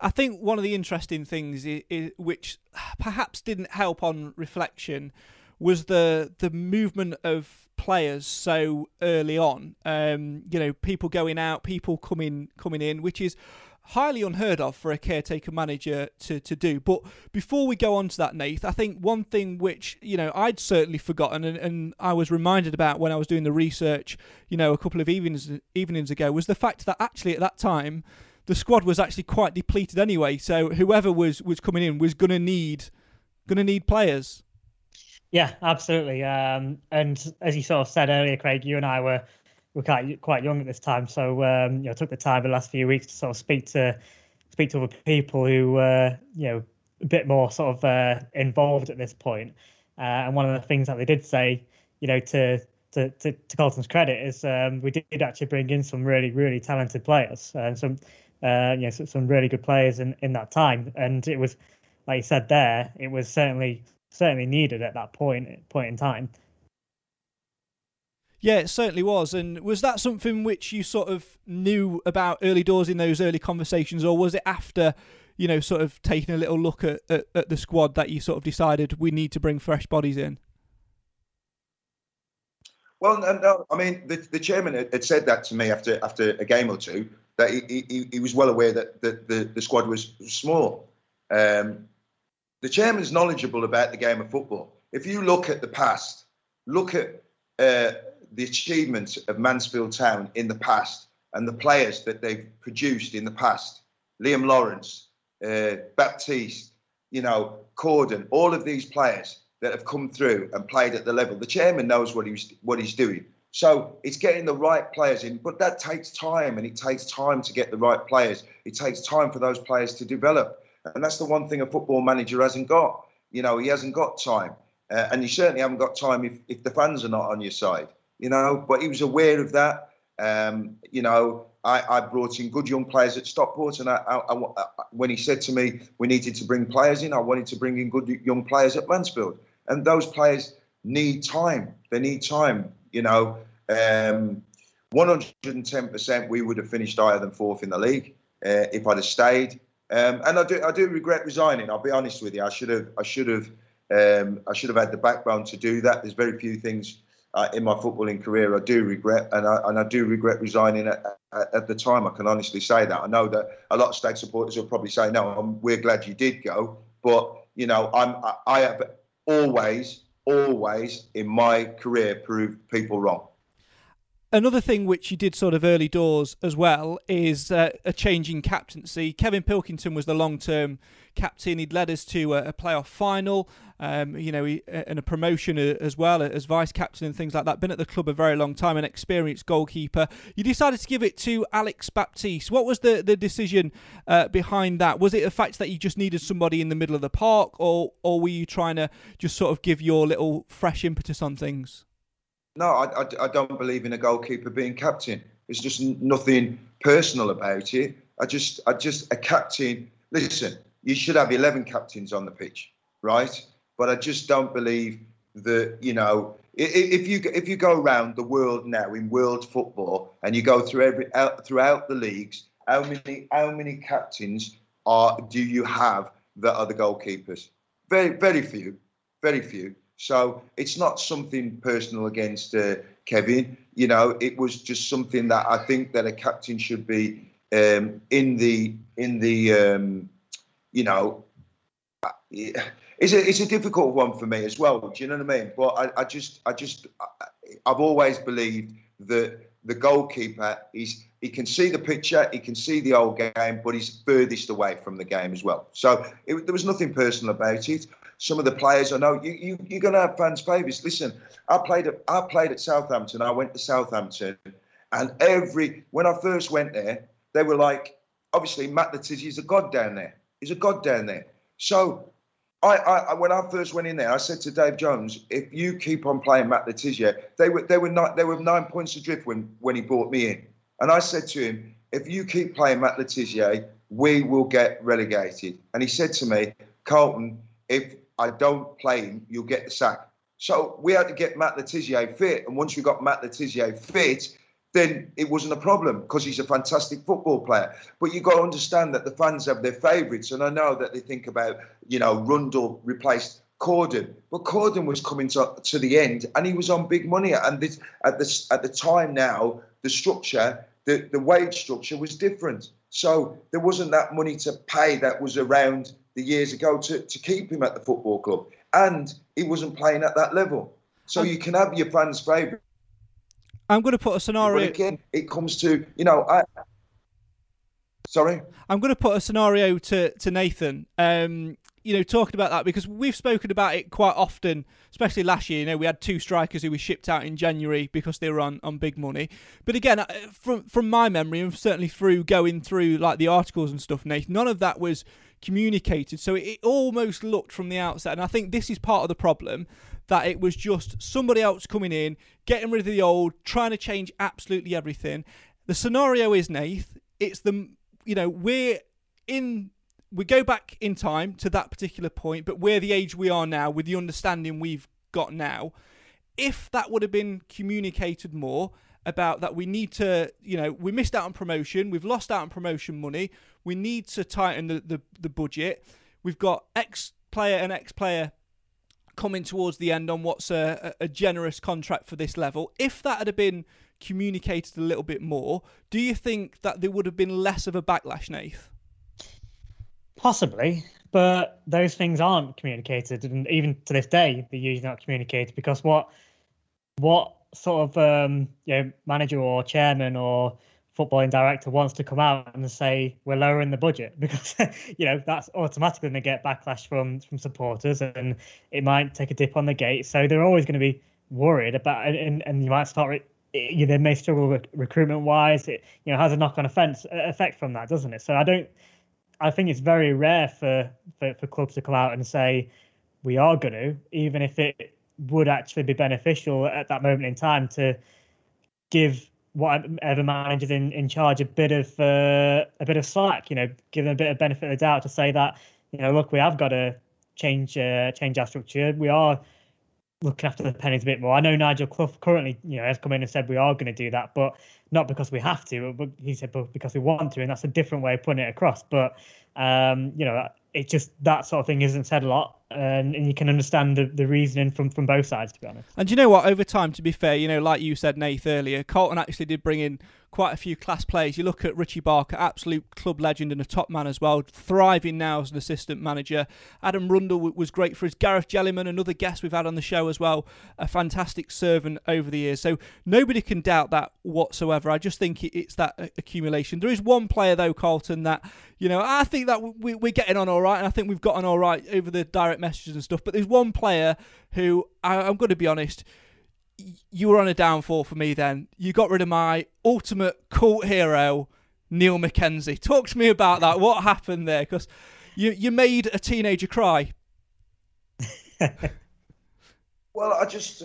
I think one of the interesting things, is, is, which perhaps didn't help on reflection, was the the movement of players so early on. Um, you know, people going out, people coming coming in, which is highly unheard of for a caretaker manager to, to do. But before we go on to that, Nath, I think one thing which, you know, I'd certainly forgotten and, and I was reminded about when I was doing the research, you know, a couple of evenings evenings ago was the fact that actually at that time the squad was actually quite depleted anyway. So whoever was, was coming in was gonna need gonna need players. Yeah, absolutely. Um, and as you sort of said earlier, Craig, you and I were were quite quite young at this time, so um, you know took the time the last few weeks to sort of speak to speak to other people who were you know a bit more sort of uh, involved at this point. Uh, and one of the things that they did say, you know, to to, to, to Carlton's credit is um, we did actually bring in some really really talented players and some uh, you know some really good players in, in that time. And it was like you said there, it was certainly certainly needed at that point point in time. Yeah, it certainly was. And was that something which you sort of knew about early doors in those early conversations, or was it after, you know, sort of taking a little look at, at, at the squad that you sort of decided we need to bring fresh bodies in? Well, no, I mean, the, the chairman had said that to me after after a game or two that he, he, he was well aware that the, the, the squad was small. Um, the chairman's knowledgeable about the game of football. If you look at the past, look at uh, the achievements of Mansfield Town in the past and the players that they've produced in the past. Liam Lawrence, uh, Baptiste, you know, Corden, all of these players that have come through and played at the level. The chairman knows what he's what he's doing. So it's getting the right players in, but that takes time, and it takes time to get the right players. It takes time for those players to develop. And that's the one thing a football manager hasn't got. You know, he hasn't got time. Uh, and you certainly haven't got time if, if the fans are not on your side. You know, but he was aware of that. Um, you know, I, I, brought in good young players at Stockport, and I, I, when he said to me we needed to bring players in, I wanted to bring in good young players at Mansfield, and those players need time. They need time. You know, um, 110%, we would have finished higher than fourth in the league uh, if I'd have stayed. Um, and I do, I do regret resigning. I'll be honest with you. I should have, I should have, um, I should have had the backbone to do that. There's very few things uh, in my footballing career I do regret, and I, and I do regret resigning at, at, at, the time. I can honestly say that. I know that a lot of state supporters will probably say, "No, I'm, we're glad you did go," but you know, I'm, I, I have always, always in my career proved people wrong. Another thing which you did sort of early doors as well is uh, a change in captaincy. Kevin Pilkington was the long term captain. He'd led us to a, a playoff final, um, you know, he, and a promotion as well as vice captain and things like that. Been at the club a very long time, an experienced goalkeeper. You decided to give it to Alex Baptiste. What was the, the decision uh, behind that? Was it the fact that you just needed somebody in the middle of the park, or, or were you trying to just sort of give your little fresh impetus on things? No, I, I, I, don't believe in a goalkeeper being captain. There's just nothing personal about it. I just, I just a captain. Listen, you should have 11 captains on the pitch, right? But I just don't believe that you know if you if you go around the world now in world football and you go through every throughout the leagues, how many how many captains are do you have that are the goalkeepers? Very very few, very few. So it's not something personal against uh, Kevin. You know, it was just something that I think that a captain should be um, in the in the um, you know. It's a it's a difficult one for me as well. Do you know what I mean? But I, I just I just I've always believed that the goalkeeper is he can see the picture, he can see the whole game, but he's furthest away from the game as well. So it, there was nothing personal about it some of the players I know. You, you you're going to have fans' favourites. Listen, I played at I played at Southampton. I went to Southampton, and every when I first went there, they were like, obviously Matt Le Tissier is a god down there. He's a god down there. So. I, I, when I first went in there, I said to Dave Jones, "If you keep on playing Matt Le Tissier, they were they were not they were nine points adrift when when he brought me in." And I said to him, "If you keep playing Matt Le Tissier, we will get relegated." And he said to me, "Carlton, if I don't play him, you'll get the sack. So we had to get Matt Le Tissier fit. And once we got Matt Le Tissier fit, then it wasn't a problem because he's a fantastic football player. But you've got to understand that the fans have their favourites. And I know that they think about, you know, Rundle replaced Corden. But Corden was coming to, to the end and he was on big money. And this, at, this, at the time now, the structure, the, the wage structure was different. So there wasn't that money to pay that was around the years ago to, to keep him at the football club. And he wasn't playing at that level. So you can have your fans' favourite. I'm going to put a scenario. Again, it comes to, you know, I. Sorry? I'm going to put a scenario to, to Nathan. Um, you know, talking about that because we've spoken about it quite often, especially last year. You know, we had two strikers who were shipped out in January because they were on, on big money. But again, uh, from from my memory and certainly through going through like the articles and stuff, Nathan, none of that was communicated. So it, almost looked from the outset, and I think this is part of the problem that it was just somebody else coming in, getting rid of the old, trying to change absolutely everything. The scenario is Nath. It's the you know we're in we go back in time to that particular point, but we're the age we are now with the understanding we've got now. If that would have been communicated more about that, we need to, you know, we missed out on promotion, we've lost out on promotion money, we need to tighten the, the, the budget. We've got X player and X player coming towards the end on what's a, a generous contract for this level. If that had been communicated a little bit more, do you think that there would have been less of a backlash, Nath? Possibly, but those things aren't communicated, and even to this day, they're usually not communicated because what what sort of um, you know manager or chairman or footballing director wants to come out and say we're lowering the budget <laughs> because you know that's automatically going to get backlash from from supporters and it might take a dip on the gate. So they're always going to be worried about and, and you might start. Re- you they may struggle with recruitment wise. It you know has a knock on offense effect from that, doesn't it? So I don't I think it's very rare for, for, for clubs to come out and say we are going to, even if it would actually be beneficial at that moment in time to give whatever manager's in, in charge a bit of uh, a bit of slack. You know, give them a bit of benefit of the doubt to say that you know, look, we have got to change uh, change our structure. We are looking after the pennies a bit more. I know Nigel Clough currently, you know, has come in and said we are going to do that, but not because we have to, but he said but because we want to, and that's a different way of putting it across. But um, you know, it just that sort of thing isn't said a lot, and, and you can understand the, the reasoning from from both sides, to be honest. And you know what? Over time, to be fair, you know, like you said, Nath earlier, Carlton actually did bring in quite a few class players. You look at Richie Barker, absolute club legend and a top man as well, thriving now as an assistant manager. Adam Rundle was great for his. Gareth Jellyman, another guest we've had on the show as well, a fantastic servant over the years. So nobody can doubt that whatsoever. I just think it's that accumulation. There is one player though, Carlton, that you know I think that we, we're getting on all right, and I think we've gotten all right over the direct messages and stuff. But there's one player who I'm going to be honest you were on a downfall for me then. You got rid of my ultimate cult hero, Neil McKenzie. Talk to me about that. What happened there? Because you, you made a teenager cry. <laughs> well, I just,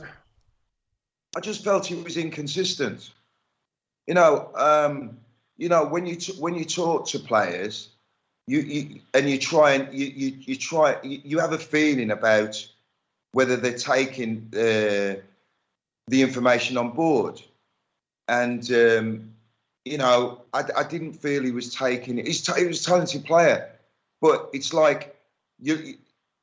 I just felt he was inconsistent. You know, um, you know when you t- when you talk to players, you, you and you try and you you, you try you, you have a feeling about whether they're taking uh, the information on board. And, um, you know, I, I, didn't feel he was taking it. He's t- he was a talented player, but it's like you,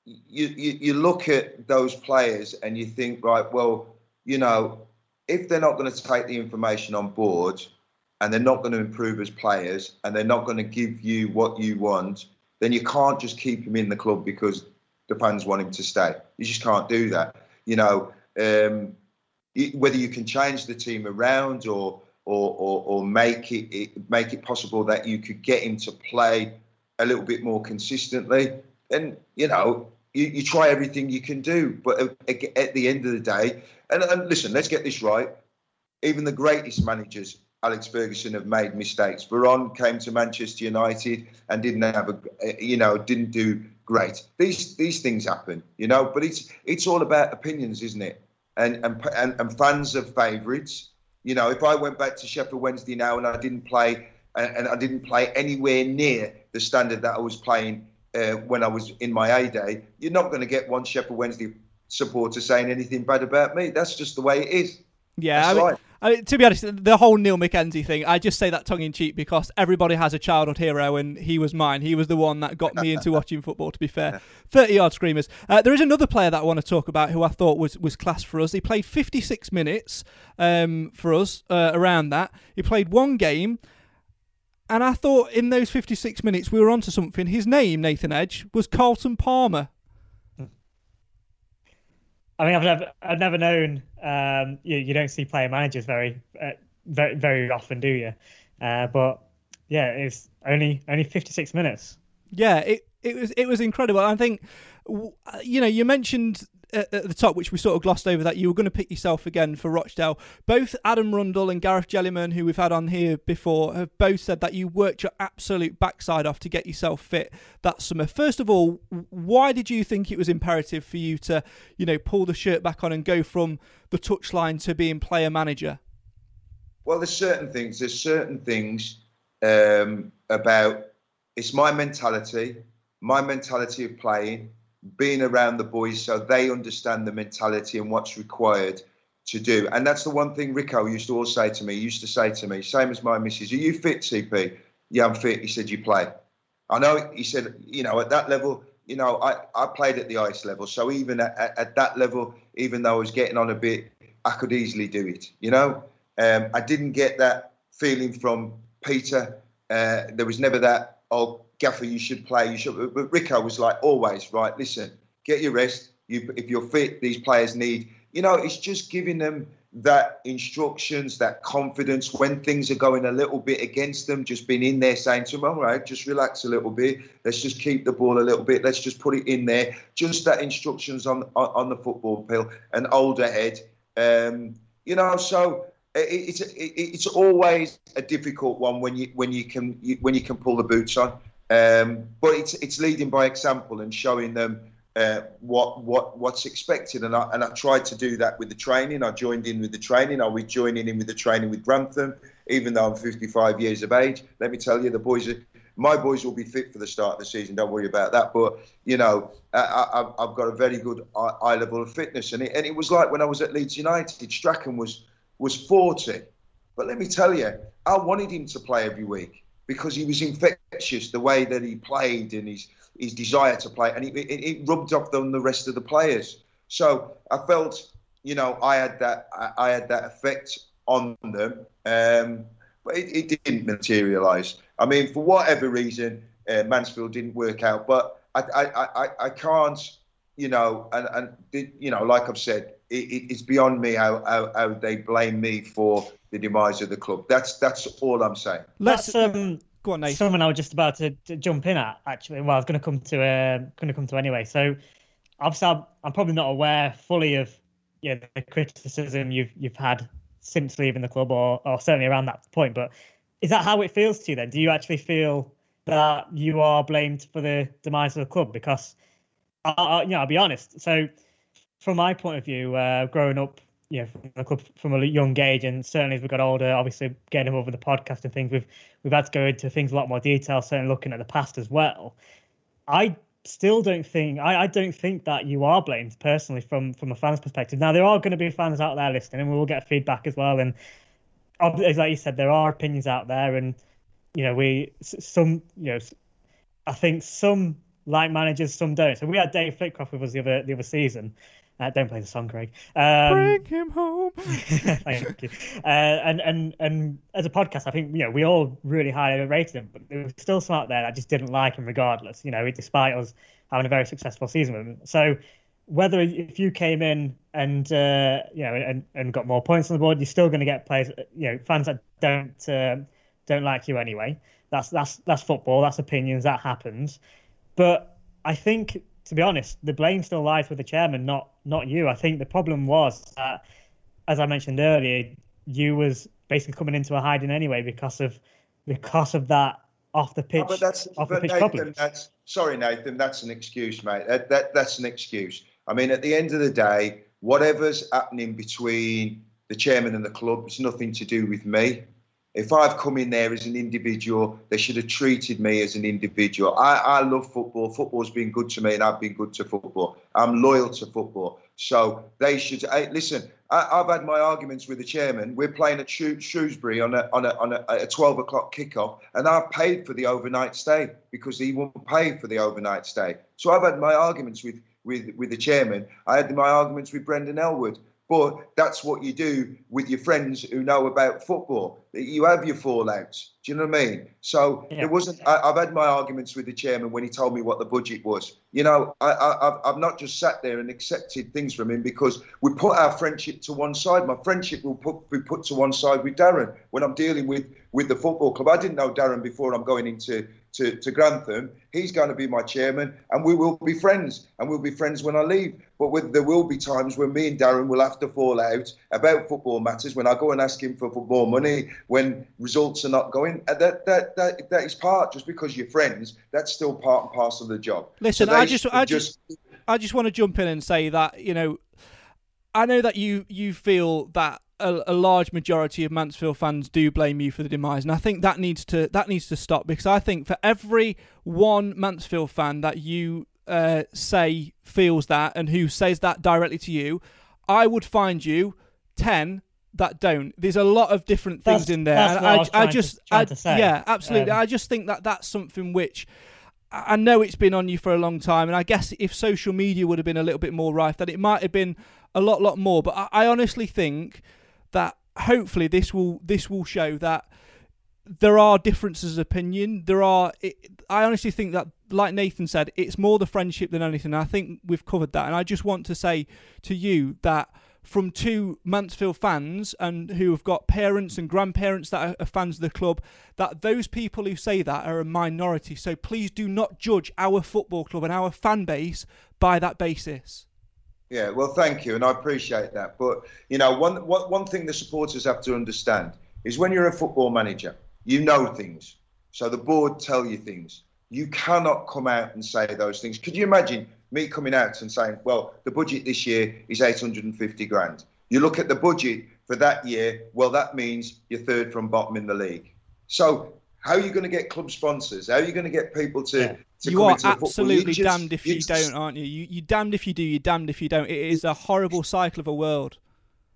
you, you, you look at those players and you think, right, well, you know, if they're not going to take the information on board and they're not going to improve as players and they're not going to give you what you want, then you can't just keep him in the club because the fans want him to stay. You just can't do that. You know, um, whether you can change the team around or or, or, or make it, make it possible that you could get him to play a little bit more consistently. And you know, you, you try everything you can do, but at the end of the day, and, and listen, let's get this right. Even the greatest managers, Alex Ferguson, have made mistakes. Veron came to Manchester United and didn't have a, you know, didn't do great. These these things happen, you know. But it's it's all about opinions, isn't it? And and and, and fans of favourites. You know, if I went back to Sheffield Wednesday now and I didn't play and, and I didn't play anywhere near the standard that I was playing uh, when I was in my A day, you're not going to get one Sheffield Wednesday supporter saying anything bad about me. That's just the way it is. Yeah, I mean, I mean, to be honest, the whole Neil McKenzie thing, I just say that tongue in cheek because everybody has a childhood hero, and he was mine. He was the one that got me into watching football. To be fair, <laughs> thirty yard screamers. Uh, there is another player that I want to talk about who I thought was was class for us. He played fifty six minutes um, for us uh, around that. He played one game. And I thought in those 56 minutes we were onto something. His name, Nathan Edge, was Carlton Palmer. I mean, I've never, I've never known. Um, you, you don't see player managers very, uh, very, very often, do you? Uh, but yeah, it's only only 56 minutes. Yeah, it it was it was incredible. I think, you know, you mentioned at, the top, which we sort of glossed over, that you were going to pick yourself again for Rochdale. Both Adam Rundle and Gareth Jellyman, who we've had on here before, have both said that you worked your absolute backside off to get yourself fit that summer. First of all, why did you think it was imperative for you to, you know, pull the shirt back on and go from the touchline to being player manager? Well, there's certain things. There's certain things um, about it's my mentality, my mentality of playing being around the boys so they understand the mentality and what's required to do. And that's the one thing Rico used to always say to me. He used to say to me, same as my missus, are you fit, CP? Yeah, I'm fit. He said, you play. I know, he said, you know, at that level, you know, I, I played at the ice level. So even at, at that level, even though I was getting on a bit, I could easily do it, you know? Um, I didn't get that feeling from Peter. Uh, there was never that, oh, Gaffer, you should play. You should. But Rico was like always right. Listen, get your rest. You, if you're fit, these players need. You know, it's just giving them that instructions, that confidence when things are going a little bit against them. Just being in there saying to them, all right, just relax a little bit. Let's just keep the ball a little bit. Let's just put it in there. Just that instructions on on, on the football pill and older head. Um, you know, so it's it's always a difficult one when you when you can when you can pull the boots on Um, but it's it's leading by example and showing them uh, what what what's expected, and I and I tried to do that with the training. I joined in with the training. I was joining in with the training with Grantham, even though I'm 55 years of age. Let me tell you, the boys are. My boys will be fit for the start of the season. Don't worry about that. But you know, I, have got a very good eye level of fitness, and it, and it was like when I was at Leeds United. Strachan was was 40, but let me tell you, I wanted him to play every week because he was infectious. The way that he played and his his desire to play, and it, it, it rubbed off on the rest of the players. So I felt, you know, I had that I, I had that effect on them, um, but it, it didn't materialise. I mean, for whatever reason, uh, Mansfield didn't work out. But I, I, I, I can't, you know, and, and you know, like I've said, it, it's beyond me how, how, how they blame me for the demise of the club. That's that's all I'm saying. Let's um, Go on, Nathan. Something I was just about to, to jump in at actually. Well, I was going to come to uh, going to come to anyway. So, obviously, I'm, I'm probably not aware fully of yeah the criticism you've you've had since leaving the club, or or certainly around that point. But is that how it feels to you? Then, do you actually feel that you are blamed for the demise of the club? Because, I, I, you know, I'll be honest. So, from my point of view, uh, growing up you know, from the club from a young age, and certainly as we got older, obviously getting with the podcast and things, we've we've had to go into things a lot more detail, certainly looking at the past as well. I still don't think I, I don't think that you are blamed personally from from a fan's perspective. Now there are going to be fans out there listening, and we will get feedback as well. And as like you said, there are opinions out there, and you know we some you know I think some like managers, some don't. So we had Dave Flitcroft with us the other the other season, uh, don't play the song, Craig. Um, Bring him home. <laughs> thank you. Uh, and and and as a podcast, I think you know we all really highly rated him, but there was still some out there that just didn't like him, regardless. You know, despite us having a very successful season with him. So whether if you came in and uh, you know and, and got more points on the board, you're still going to get players, you know, fans that don't uh, don't like you anyway. That's that's that's football. That's opinions. That happens. But I think to be honest, the blame still lies with the chairman, not not you. I think the problem was that, as I mentioned earlier, you was basically coming into a hiding anyway because of because of that off the pitch. Oh, but that's off but the pitch Nathan, problems. that's sorry, Nathan. That's an excuse, mate. That, that that's an excuse. I mean, at the end of the day, whatever's happening between the chairman and the club, it's nothing to do with me. If I've come in there as an individual, they should have treated me as an individual. I, I love football. Football's been good to me, and I've been good to football. I'm loyal to football. So they should. Listen, I, have had my arguments with the chairman. We're playing at Shrewsbury on a on a on a, a 12 o'clock kickoff, and I've paid for the overnight stay because he won't pay for the overnight stay. So I've had my arguments with with with the chairman. I had my arguments with Brendan Elwood. But that's what you do with your friends who know about football. You have your fallouts. Do you know what I mean? So yeah. it wasn't. I, have had my arguments with the chairman when he told me what the budget was. You know, I, I, I've not just sat there and accepted things from him because we put our friendship to one side. My friendship will put, be put to one side with Darren when I'm dealing with with the football club. I didn't know Darren before I'm going into to, to Grantham. He's going to be my chairman, and we will be friends, and we'll be friends when I leave. But with, there will be times when me and Darren will have to fall out about football matters. When I go and ask him for more money, when results are not going, that that that that is part. Just because you're friends, that's still part and parcel of the job. Listen, so I just I just I just want to jump in and say that you know. I know that you you feel that a, a, large majority of Mansfield fans do blame you for the demise, and I think that needs to that needs to stop because I think for every one Mansfield fan that you uh, say feels that and who says that directly to you, I would find you ten that don't. There's a lot of different things that's, in there. I, I, I, just, to, I, yeah, absolutely. Um, I just think that that's something which. I know it's been on you for a long time, and I guess if social media would have been a little bit more rife, then it might have been a lot, lot more. But I, I honestly think that hopefully this will this will show that there are differences of opinion. There are. It, I honestly think that, like Nathan said, it's more the friendship than anything. I think we've covered that, and I just want to say to you that from two Mansfield fans and who have got parents and grandparents that are fans of the club, that those people who say that are a minority. So please do not judge our football club and our fan base by that basis. Yeah, well, thank you, and I appreciate that. But you know, one one, one thing the supporters have to understand is when you're a football manager, you know things. So the board tell you things. You cannot come out and say those things. Could you imagine me coming out and saying, well, the budget this year is 850 grand? You look at the budget for that year, well, that means you're third from bottom in the league. So, how are you going to get club sponsors? How are you going to get people to, yeah. You are absolutely damned if you, you just, don't, aren't you? you? You're damned if you do, you're damned if you don't. It is a horrible cycle of a world.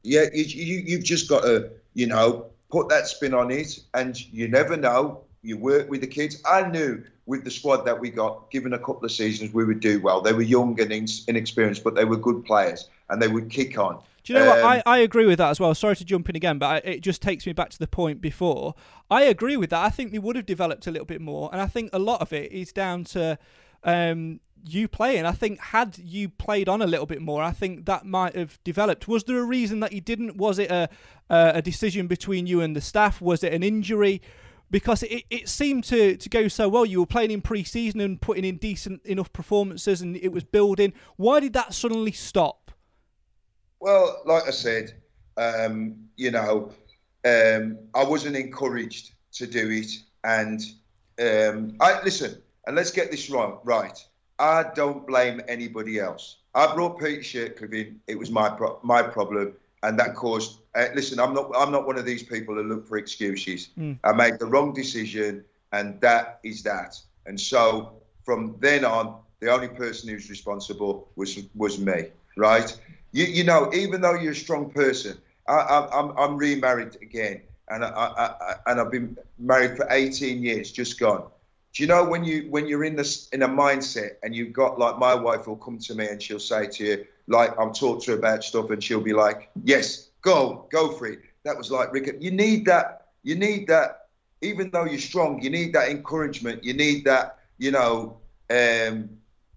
Yeah, you, you, you've just got to, you know, put that spin on it, and you never know. You work with the kids. I knew with the squad that we got, given a couple of seasons, we would do well. They were young and inexperienced, but they were good players, and they would kick on. Do you know um, what? I, I agree with that as well. Sorry to jump in again, but I, it just takes me back to the point before. I agree with that. I think they would have developed a little bit more, and I think a lot of it is down to um, you playing. I think had you played on a little bit more, I think that might have developed. Was there a reason that you didn't? Was it a a decision between you and the staff? Was it an injury? Because it, it seemed to, to go so well. You were playing in pre-season and putting in decent enough performances, and it was building. Why did that suddenly stop? Well, like I said, um, you know, um, I wasn't encouraged to do it, and um, I listen. And let's get this right. Right, I don't blame anybody else. I brought Peter Shirtliff in. It was my pro- my problem, and that caused. Uh, listen, I'm not I'm not one of these people who look for excuses. Mm. I made the wrong decision, and that is that. And so from then on, the only person who's responsible was was me. Right? You you know, even though you're a strong person, I, I, I'm I'm remarried again, and I, I, I and I've been married for 18 years, just gone. Do you know when you when you're in this in a mindset and you've got like my wife will come to me and she'll say to you like I'm talk to her about stuff and she'll be like yes go go for it. That was like Rick you need that you need that even though you're strong you need that encouragement you need that you know um,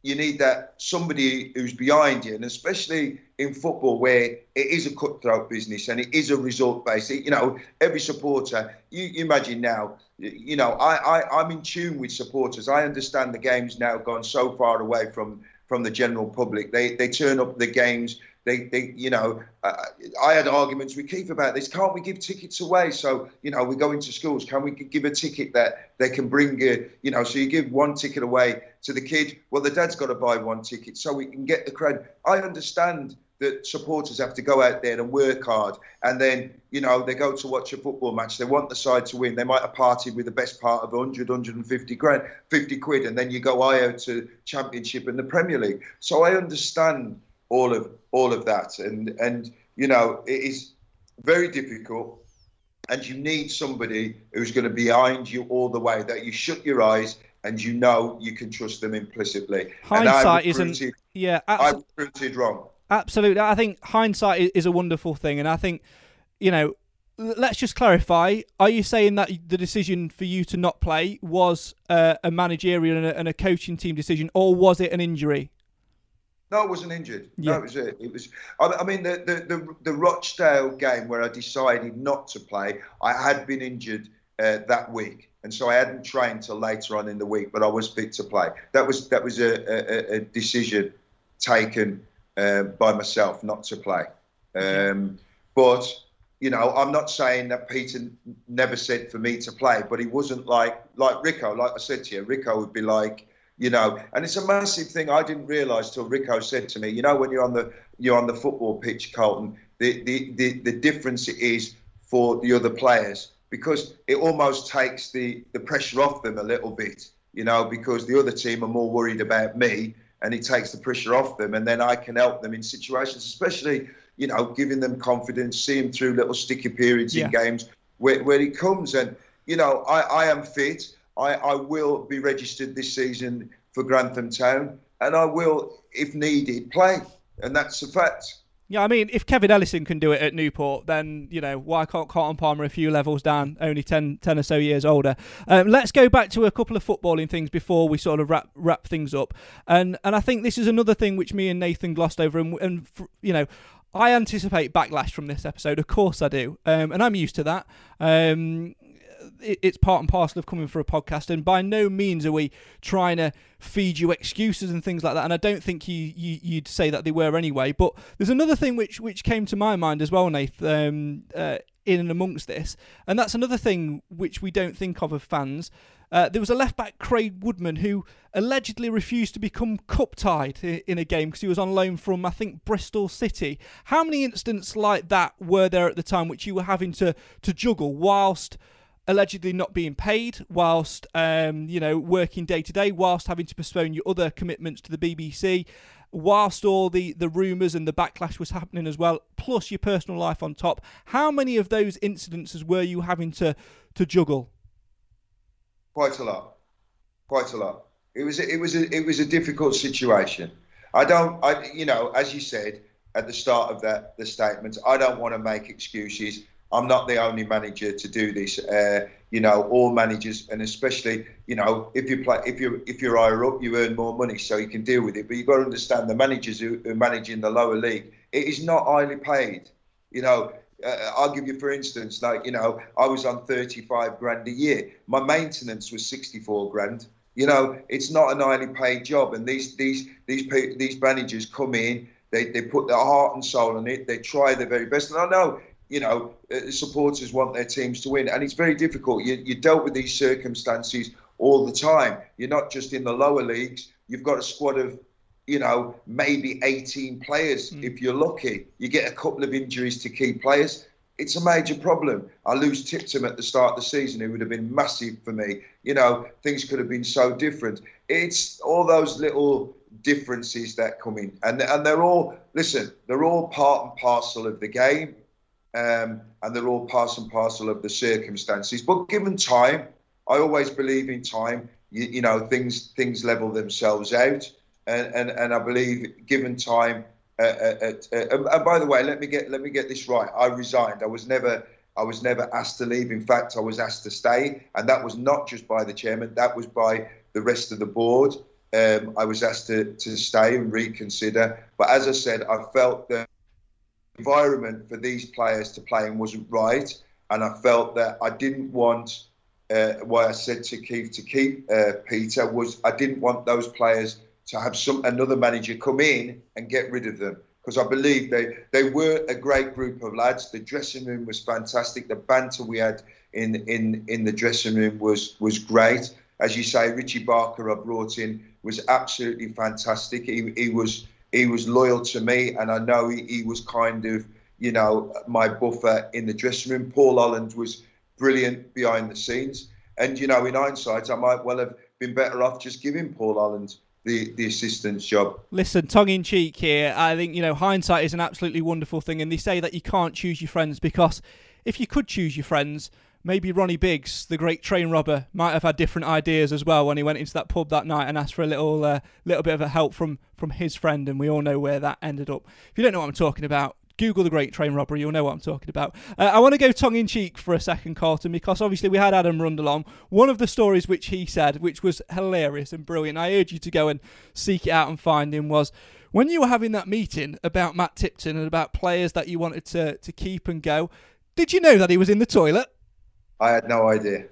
you need that somebody who's behind you and especially in football where it is a cutthroat business and it is a result based you know every supporter you, you imagine now you know, I, I, I'm in tune with supporters. I understand the game's now gone so far away from from the general public. They they turn up the games. They, they you know, uh, I had arguments with Keith about this. Can't we give tickets away? So, you know, we go into schools. Can we give a ticket that they can bring, a, you know, so you give one ticket away to the kid. Well, the dad's got to buy one ticket so we can get the crowd. I understand that supporters have to go out there and work hard. And then, you know, they go to watch a football match. They want the side to win. They might have partied with the best part of 100, 150 grand, 50 quid. And then you go IO to Championship and the Premier League. So I understand all of all of that. And, and you know, it is very difficult. And you need somebody who's going to be behind you all the way, that you shut your eyes and you know you can trust them implicitly. Hindsight isn't. Yeah, I recruited wrong. Absolutely. I think hindsight is a wonderful thing. And I think, you know, let's just clarify. Are you saying that the decision for you to not play was uh, a managerial and a, and a, coaching team decision, or was it an injury? No, I wasn't injured. Yeah. No, it was it. It was. I mean, the, the the the Rochdale game where I decided not to play, I had been injured uh, that week, and so I hadn't trained till later on in the week. But I was fit to play. That was that was a, a, a decision taken uh, by myself not to play. Um, but you know, I'm not saying that Peter never said for me to play, but he wasn't like like Rico. Like I said to you, Rico would be like, you know, and it's a massive thing. I didn't realise till Rico said to me, you know, when you're on the you're on the football pitch, Carlton, the the the, the difference it is for the other players because it almost takes the the pressure off them a little bit, you know, because the other team are more worried about me and it takes the pressure off them. And then I can help them in situations, especially, you know, giving them confidence, seeing through little sticky periods yeah. in games where, where it comes. And, you know, I, I am fit. I, I will be registered this season for Grantham Town and I will, if needed, play. And that's a fact. Yeah, I mean, if Kevin Ellison can do it at Newport, then, you know, why can't Carlton Palmer a few levels down, only 10, 10 or so years older? Um, let's go back to a couple of footballing things before we sort of wrap wrap things up. And and I think this is another thing which me and Nathan glossed over. And, and you know, I anticipate backlash from this episode. Of course I do. Um, and I'm used to that. Um, it's part and parcel of coming for a podcast, and by no means are we trying to feed you excuses and things like that. And I don't think you, you would say that they were anyway. But there's another thing which which came to my mind as well, Nath, um, uh, in and amongst this, and that's another thing which we don't think of as fans. Uh, there was a left back, Craig Woodman, who allegedly refused to become cup tied in a game because he was on loan from, I think, Bristol City. How many incidents like that were there at the time which you were having to, to juggle whilst allegedly not being paid, whilst um, you know working day to day, whilst having to postpone your other commitments to the BBC? whilst all the, the rumours and the backlash was happening as well, plus your personal life on top. How many of those incidences were you having to, to juggle? Quite a lot. Quite a lot. It was a, it was a, it was a difficult situation. I don't I you know as you said at the start of that the statement I don't want to make excuses. I'm not the only manager to do this. Uh, you know, all managers, and especially, you know, if you play, if you if you're higher up, you earn more money, so you can deal with it. But you've got to understand the managers who, manage in the lower league, it is not highly paid. You know, uh, I'll give you for instance, like you know, I was on 35 grand a year. My maintenance was 64 grand. You know, it's not an highly paid job, and these these these these managers come in, they they put their heart and soul in it, they try their very best, and I know you know, uh, supporters want their teams to win, and it's very difficult. You, you dealt with these circumstances all the time. You're not just in the lower leagues. You've got a squad of, you know, maybe 18 players mm. if you're lucky. You get a couple of injuries to key players. It's a major problem. I lose Tipton at the start of the season. It would have been massive for me. You know, things could have been so different. It's all those little differences that come in, and and they're all listen. They're all part and parcel of the game um, and they're all part and parcel of the circumstances. But given time, I always believe in time. You, you know, things things level themselves out, and and, and I believe given time. Uh, uh, uh, uh and by the way, let me get let me get this right. I resigned. I was never I was never asked to leave. In fact, I was asked to stay, and that was not just by the chairman. That was by the rest of the board. Um, I was asked to, to stay and reconsider. But as I said, I felt that environment for these players to play in wasn't right, and I felt that I didn't want. Uh, why I said to Keith to keep uh, Peter was I didn't want those players to have some another manager come in and get rid of them because I believe they they were a great group of lads. The dressing room was fantastic. The banter we had in in in the dressing room was was great. As you say, Richie Barker I brought in was absolutely fantastic. He he was he was loyal to me, and I know he, he was kind of, you know, my buffer in the dressing room. Paul Holland was brilliant behind the scenes, and you know, in hindsight, I might well have been better off just giving Paul Holland the, the assistant's job. Listen, tongue in cheek here. I think you know hindsight is an absolutely wonderful thing, and they say that you can't choose your friends because if you could choose your friends, maybe Ronnie Biggs, the great train robber, might have had different ideas as well when he went into that pub that night and asked for a little uh, little bit of a help from from his friend, and we all know where that ended up. If you don't know what I'm talking about, Google the Great Train Robbery, you'll know what I'm talking about. Uh, I want to go tongue in cheek for a second, Carlton, because obviously we had Adam Rundle on. One of the stories which he said, which was hilarious and brilliant, I urge you to go and seek it out and find him, was when you were having that meeting about Matt Tipton and about players that you wanted to, to keep and go, did you know that he was in the toilet? I had no idea.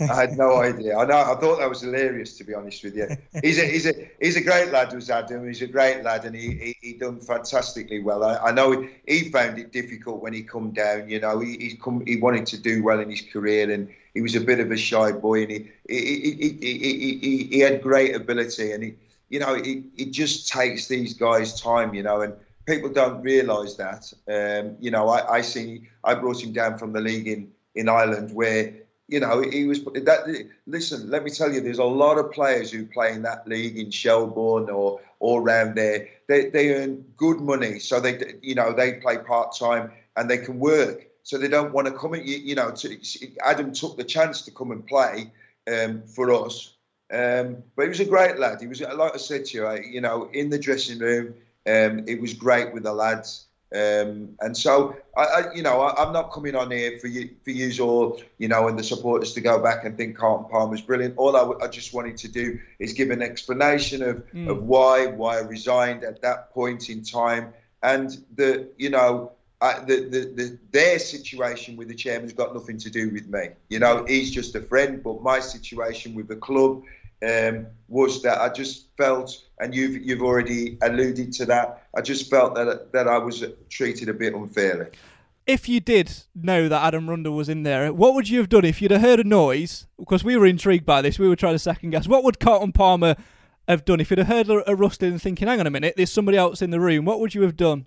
I had no idea. I know. I thought that was hilarious, to be honest with you. He's a he's a he's a great lad, was Adam. He's a great lad, and he he, he done fantastically well. I, I know he, he, found it difficult when he come down. You know, he he come he wanted to do well in his career, and he was a bit of a shy boy, and he he he he, he, he had great ability, and he you know it, it just takes these guys time, you know, and people don't realise that. Um, you know, I I see I brought him down from the league in in Ireland where you know he was that listen let me tell you there's a lot of players who play in that league in Shelbourne or or around there. They, they earn good money so they you know they play part-time and they can work. So they don't want to come in you, you know to, Adam took the chance to come and play um, for us. Um, but he was a great lad. He was like I said to you you know in the dressing room um, it was great with the lads um, and so, I, I, you know, I, am not coming on here for you, for you all, you know, and the supporters to go back and think Carlton Palmer's brilliant. All I, I just wanted to do is give an explanation of, mm. of why why I resigned at that point in time, and the you know. Uh, the, the, the, their situation with the chairman's got nothing to do with me. You know, he's just a friend, but my situation with the club um, was that I just felt, and you've you've already alluded to that. I just felt that that I was treated a bit unfairly. if you did know that Adam Rundle was in there, what would you have done if you'd have heard a noise? Because we were intrigued by this, we were trying to second guess. What would Carlton Palmer have done if you'd have heard a, a rustling and thinking, "Hang on a minute, there's somebody else in the room"? What would you have done?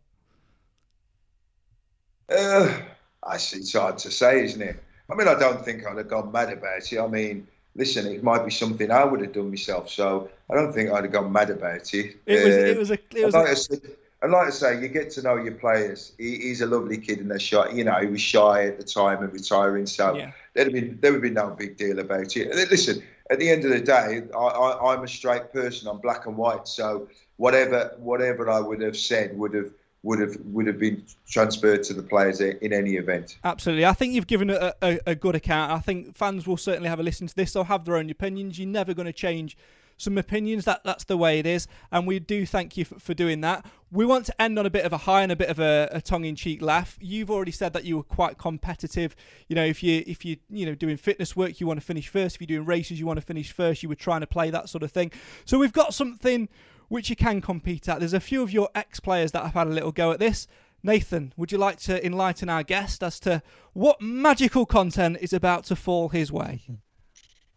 Uh, I see. It's hard to say, isn't it? I mean, I don't think I'd have gone mad about it. I mean, listen, it might be something I would have done myself, so I don't think I'd have gone mad about it. It was. Uh, It was a. It was. I'd like, A, say, I'd like to say you get to know your players. He, he's a lovely kid and a shy. You know, he was shy at the time of retiring, so Yeah. there'd have been there would be no big deal about it. Listen, at the end of the day, I, I, I'm a straight person. I'm black and white, so whatever whatever I would have said would have would have would have been transferred to the players in any event. Absolutely. I think you've given a, a, a good account. I think fans will certainly have a listen to this. They'll have their own opinions. You're never going to change some opinions. That That's the way it is. And we do thank you for, for doing that. We want to end on a bit of a high and a bit of a, a tongue-in-cheek laugh. You've already said that you were quite competitive. You know, if you if you you know doing fitness work, you want to finish first. If you're doing races, you want to finish first. You were trying to play that sort of thing. So we've got something which you can compete at. There's a few of your ex-players that have had a little go at this. Nathan, would you like to enlighten our guest as to what magical content is about to fall his way?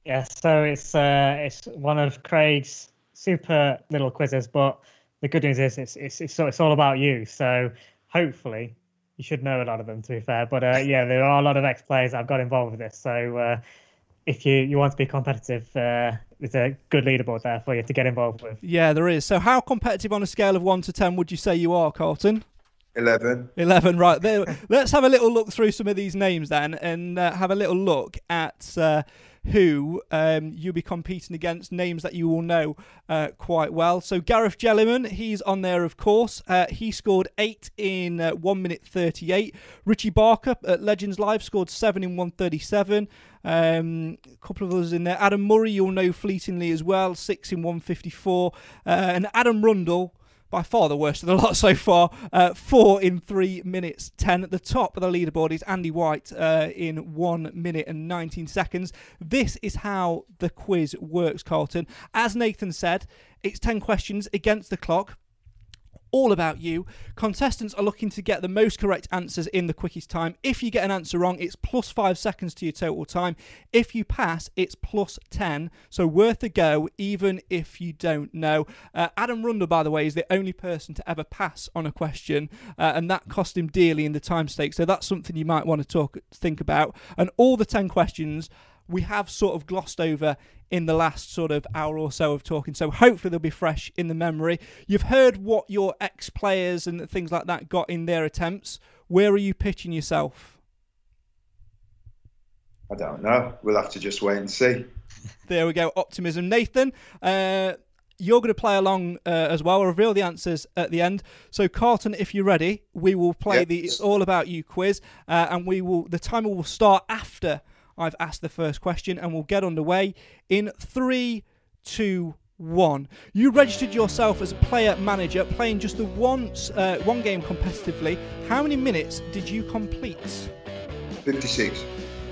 Yeah, so it's uh, it's one of Craig's super little quizzes, but the good news is it's it's it's, it's all about you. So hopefully you should know a lot of them. To be fair, but uh, yeah, there are a lot of ex players have got involved with this. So uh, if you you want to be competitive, uh, there's a good leaderboard there for you to get involved with. Yeah, there is. So how competitive on a scale of 1 to 10 would you say you are, Carlton? Eleven. 11, right. There, let's have a little look through some of these names then and uh, have a little look at uh, who um, you'll be competing against, names that you will know uh, quite well. So Gareth Jelleyman, he's on there, of course. Uh, he scored 8 in uh, 1 minute 38. Richie Barker at Legends Live scored 7 in 137. Um, a couple of others in there. Adam Murray, you'll know fleetingly as well, 6 in 154. Uh, and Adam Rundle by far the worst of the <laughs> lot so far. Uh, four in three minutes ten. At the top of the leaderboard is Andy White uh, in one minute and 19 seconds. This is how the quiz works, Carlton. As Nathan said, it's 10 questions against the clock. All about you. Contestants are looking to get the most correct answers in the quickest time. If you get an answer wrong, it's plus five seconds to your total time. If you pass, it's plus 10. So worth a go, even if you don't know. Uh, Adam Rundle, by the way, is the only person to ever pass on a question, uh, and that cost him dearly in the time stakes. So that's something you might want to talk, think about. And all the 10 questions we have sort of glossed over in the last sort of hour or so of talking. So hopefully they'll be fresh in the memory. You've heard what your ex players and things like that got in their attempts. Where are you pitching yourself? I don't know. We'll have to just wait and see. There we go. Optimism. Nathan, uh, you're going to play along uh, as well. I'll reveal the answers at the end. So, Carlton, if you're ready, we will play Yep. the It's All About You quiz, uh, and we will. The timer will start after I've asked the first question, and we'll get underway in three, two, one. You registered yourself as a player manager, playing just the once uh, one game competitively. How many minutes did you complete? 56.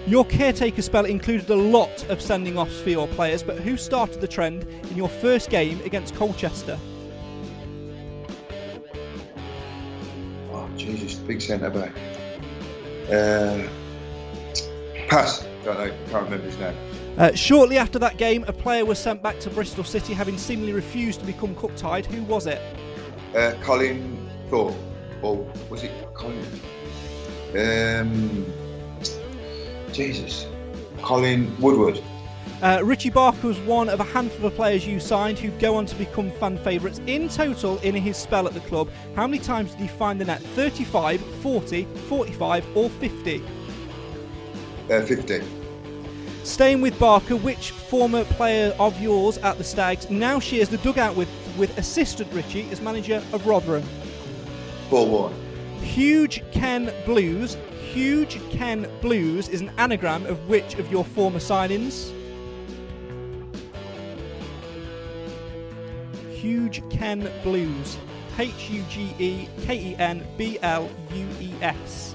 Your caretaker spell included a lot of sending offs for your players, but who started the trend in your first game against Colchester? Oh, Jesus. Big centre back. Uh, pass. Don't know. Can't remember his name. Uh, shortly after that game, a player was sent back to Bristol City, having seemingly refused to become cup tied. Who was it? Uh, Colin Thorpe. Or was it Colin? Um, Jesus. Colin Woodward. Uh, Richie Barker was one of a handful of players you signed who'd go on to become fan favourites. In total, in his spell at the club, how many times did he find the net? 35, 40, 45, or 50? Uh, 50. Staying with Barker, which former player of yours at the Stags now shares the dugout with, with assistant Richie as manager of Rotherham? Paul Warne. Huge Ken Blues. Huge Ken Blues is an anagram of which of your former signings? Huge Ken Blues. H U G E K E N B L U E S.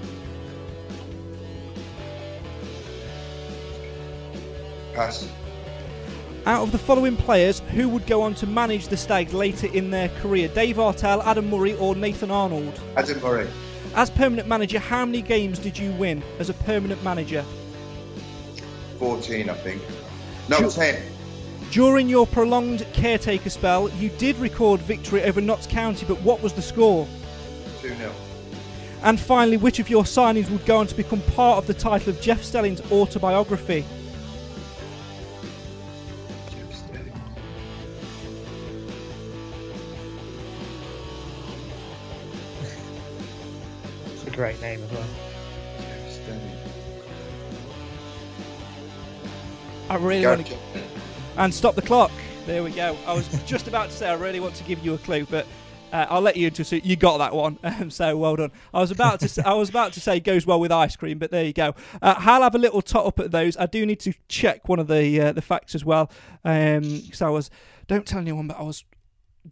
Pass. Out of the following players, who would go on to manage the Stags later in their career? Dave Artell, Adam Murray, or Nathan Arnold? Adam Murray. as permanent manager, how many games did you win as a permanent manager? 14, I think. No, Sure. 10. During your prolonged caretaker spell, you did record victory over Notts County, but what was the score? 2 0. And finally, which of your signings would go on to become part of the title of Jeff Stelling's autobiography? I really want to. And stop the clock. There we go. I was <laughs> just about to say I really want to give you a clue, but uh, I'll let you into it. You got that one, <laughs> um, so well done. I was about to say, I was about to say goes well with ice cream, but there you go. Uh, I'll have a little tot up at those. I do need to check one of the uh, the facts as well, So I was don't tell anyone, but I was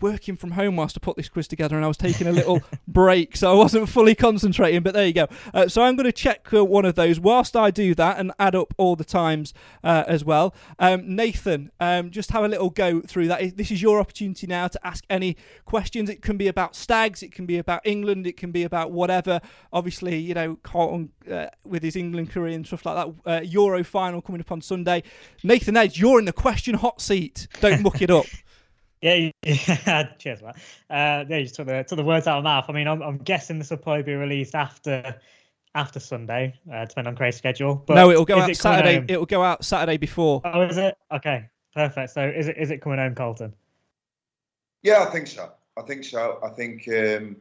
working from home whilst I put this quiz together, and I was taking a little <laughs> break, so I wasn't fully concentrating. But there you go. Uh, so I'm going to check uh, one of those whilst I do that and add up all the times uh, as well. Um, Nathan, um, just have a little go through that. This is your opportunity now to ask any questions. It can be about Stags, it can be about England, it can be about whatever. Obviously, you know, Carlton uh, with his England career and stuff like that. Uh, Euro final coming up on Sunday. Nathan Edge, you're in the question hot seat. Don't muck it up. <laughs> Yeah, yeah. <laughs> cheers, man. Uh, yeah, you just took the took the words out of my mouth. I mean, I'm, I'm guessing this will probably be released after after Sunday, uh, depending on Craig's schedule. But no, it'll go out it Saturday. It'll go out Saturday before. Oh, is it? Okay, perfect. So, is it is it coming home, Colton? Yeah, I think so. I think so. I think um,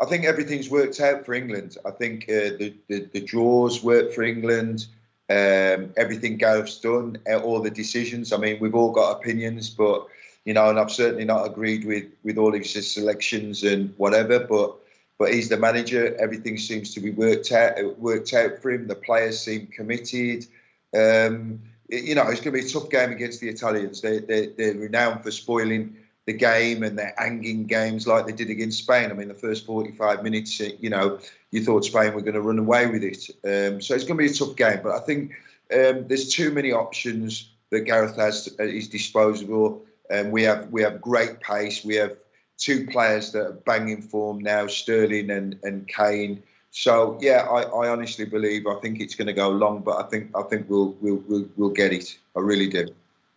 I think everything's worked out for England. I think uh, the, the the draws work for England. Um, everything Gareth's done, uh, all the decisions. I mean, we've all got opinions, but you know, and I've certainly not agreed with with all of his selections and whatever. But but he's the manager. Everything seems to be worked out. Worked out for him. The players seem committed. Um, you know, it's going to be a tough game against the Italians. They, they, they're renowned for spoiling the game and they're hanging games like they did against Spain. I mean, the first 45 minutes, you know, you thought Spain were going to run away with it. Um, so it's going to be a tough game. But I think um, there's too many options that Gareth has at his disposal. Um, we have we have great pace. We have two players that are banging form now, Sterling and, and Kane. So yeah, I, I honestly believe I think it's going to go long, but I think I think we'll we'll we'll, we'll get it. I really do.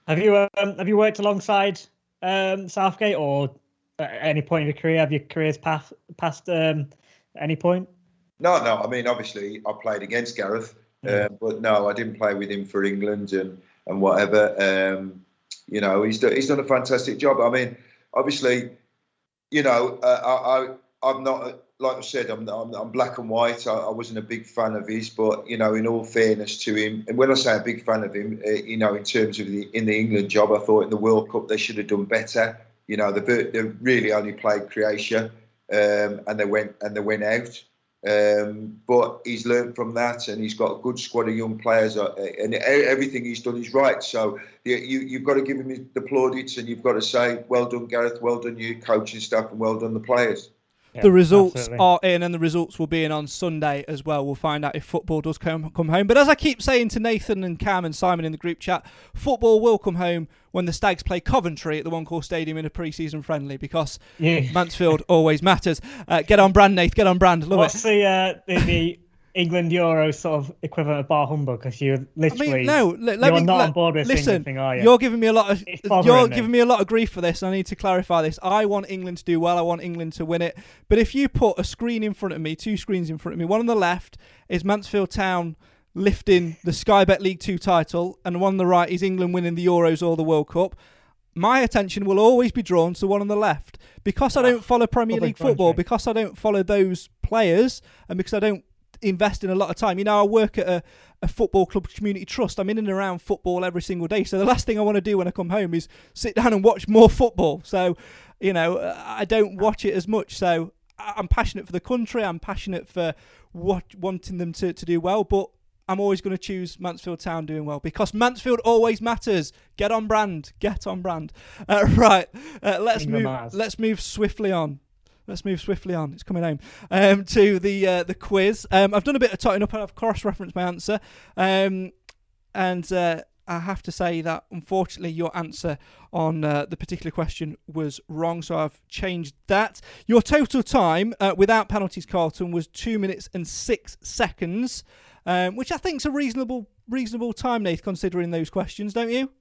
Have you um, have you worked alongside um, Southgate or at any point in your career? Have your careers past past um, any point? No, no. I mean, obviously, I played against Gareth, uh, but no, I didn't play with him for England and and whatever. Um, you know, he's done, he's done a fantastic job. I mean, obviously, you know, uh, I, I I'm not like I said, I'm I'm, I'm black and white. I, I wasn't a big fan of his, but you know, in all fairness to him, and when I say a big fan of him, uh, you know, in terms of the in the England job, I thought in the World Cup they should have done better. You know, they they really only played Croatia, um, and they went and they went out. Um, but he's learned from that, and he's got a good squad of young players, uh, and everything he's done is right. So you, you've got to give him the plaudits, and you've got to say, "Well done, Gareth. Well done, you coaching staff, and well done, the players." The results are in, and the results will be in on Sunday as well. We'll find out if football does come come home. But as I keep saying to Nathan and Cam and Simon in the group chat, football will come home when the Stags play Coventry at the One Call Stadium in a pre-season friendly because Yeah. Mansfield always matters. Uh, get on brand, Nate. Get on brand. Love What's it. the, uh, the the England Euro sort of equivalent of bar humbug? Because you I literally mean, no. Let, let you're me, not let- on board with listen, England thing, are you? You're giving me a lot of you're me. giving me a lot of grief for this. And I need to clarify this. I want England to do well. I want England to win it. But if you put a screen in front of me, two screens in front of me, one on the left is Mansfield Town lifting the Sky Bet League Two title, and one on the right is England winning the Euros or the World Cup. My attention will always be drawn to the one on the left because I ah, don't follow Premier League football, because I don't follow those players, and because I don't invest in a lot of time. You know, I work at a, a football club community trust. I'm in and around football every single day. So the last thing I want to do when I come home is sit down and watch more football. So, you know, uh, I don't watch it as much. So I'm passionate for the country. I'm passionate for what wanting them to, to do well, but I'm always going to choose Mansfield Town doing well because Mansfield always matters. Get on brand. Get on brand. <laughs> Uh, right. Uh, let's England move. matters. Let's move swiftly on. Let's move swiftly on. It's coming home um, to the uh, the quiz. Um, I've done a bit of totting up and I've cross-referenced my answer. Um, and uh, I have to say that unfortunately your answer on uh, the particular question was wrong, so I've changed that. Your total time uh, without penalties, Carlton, was two minutes and six seconds, um, which I think is a reasonable reasonable time, Nath, considering those questions, don't you?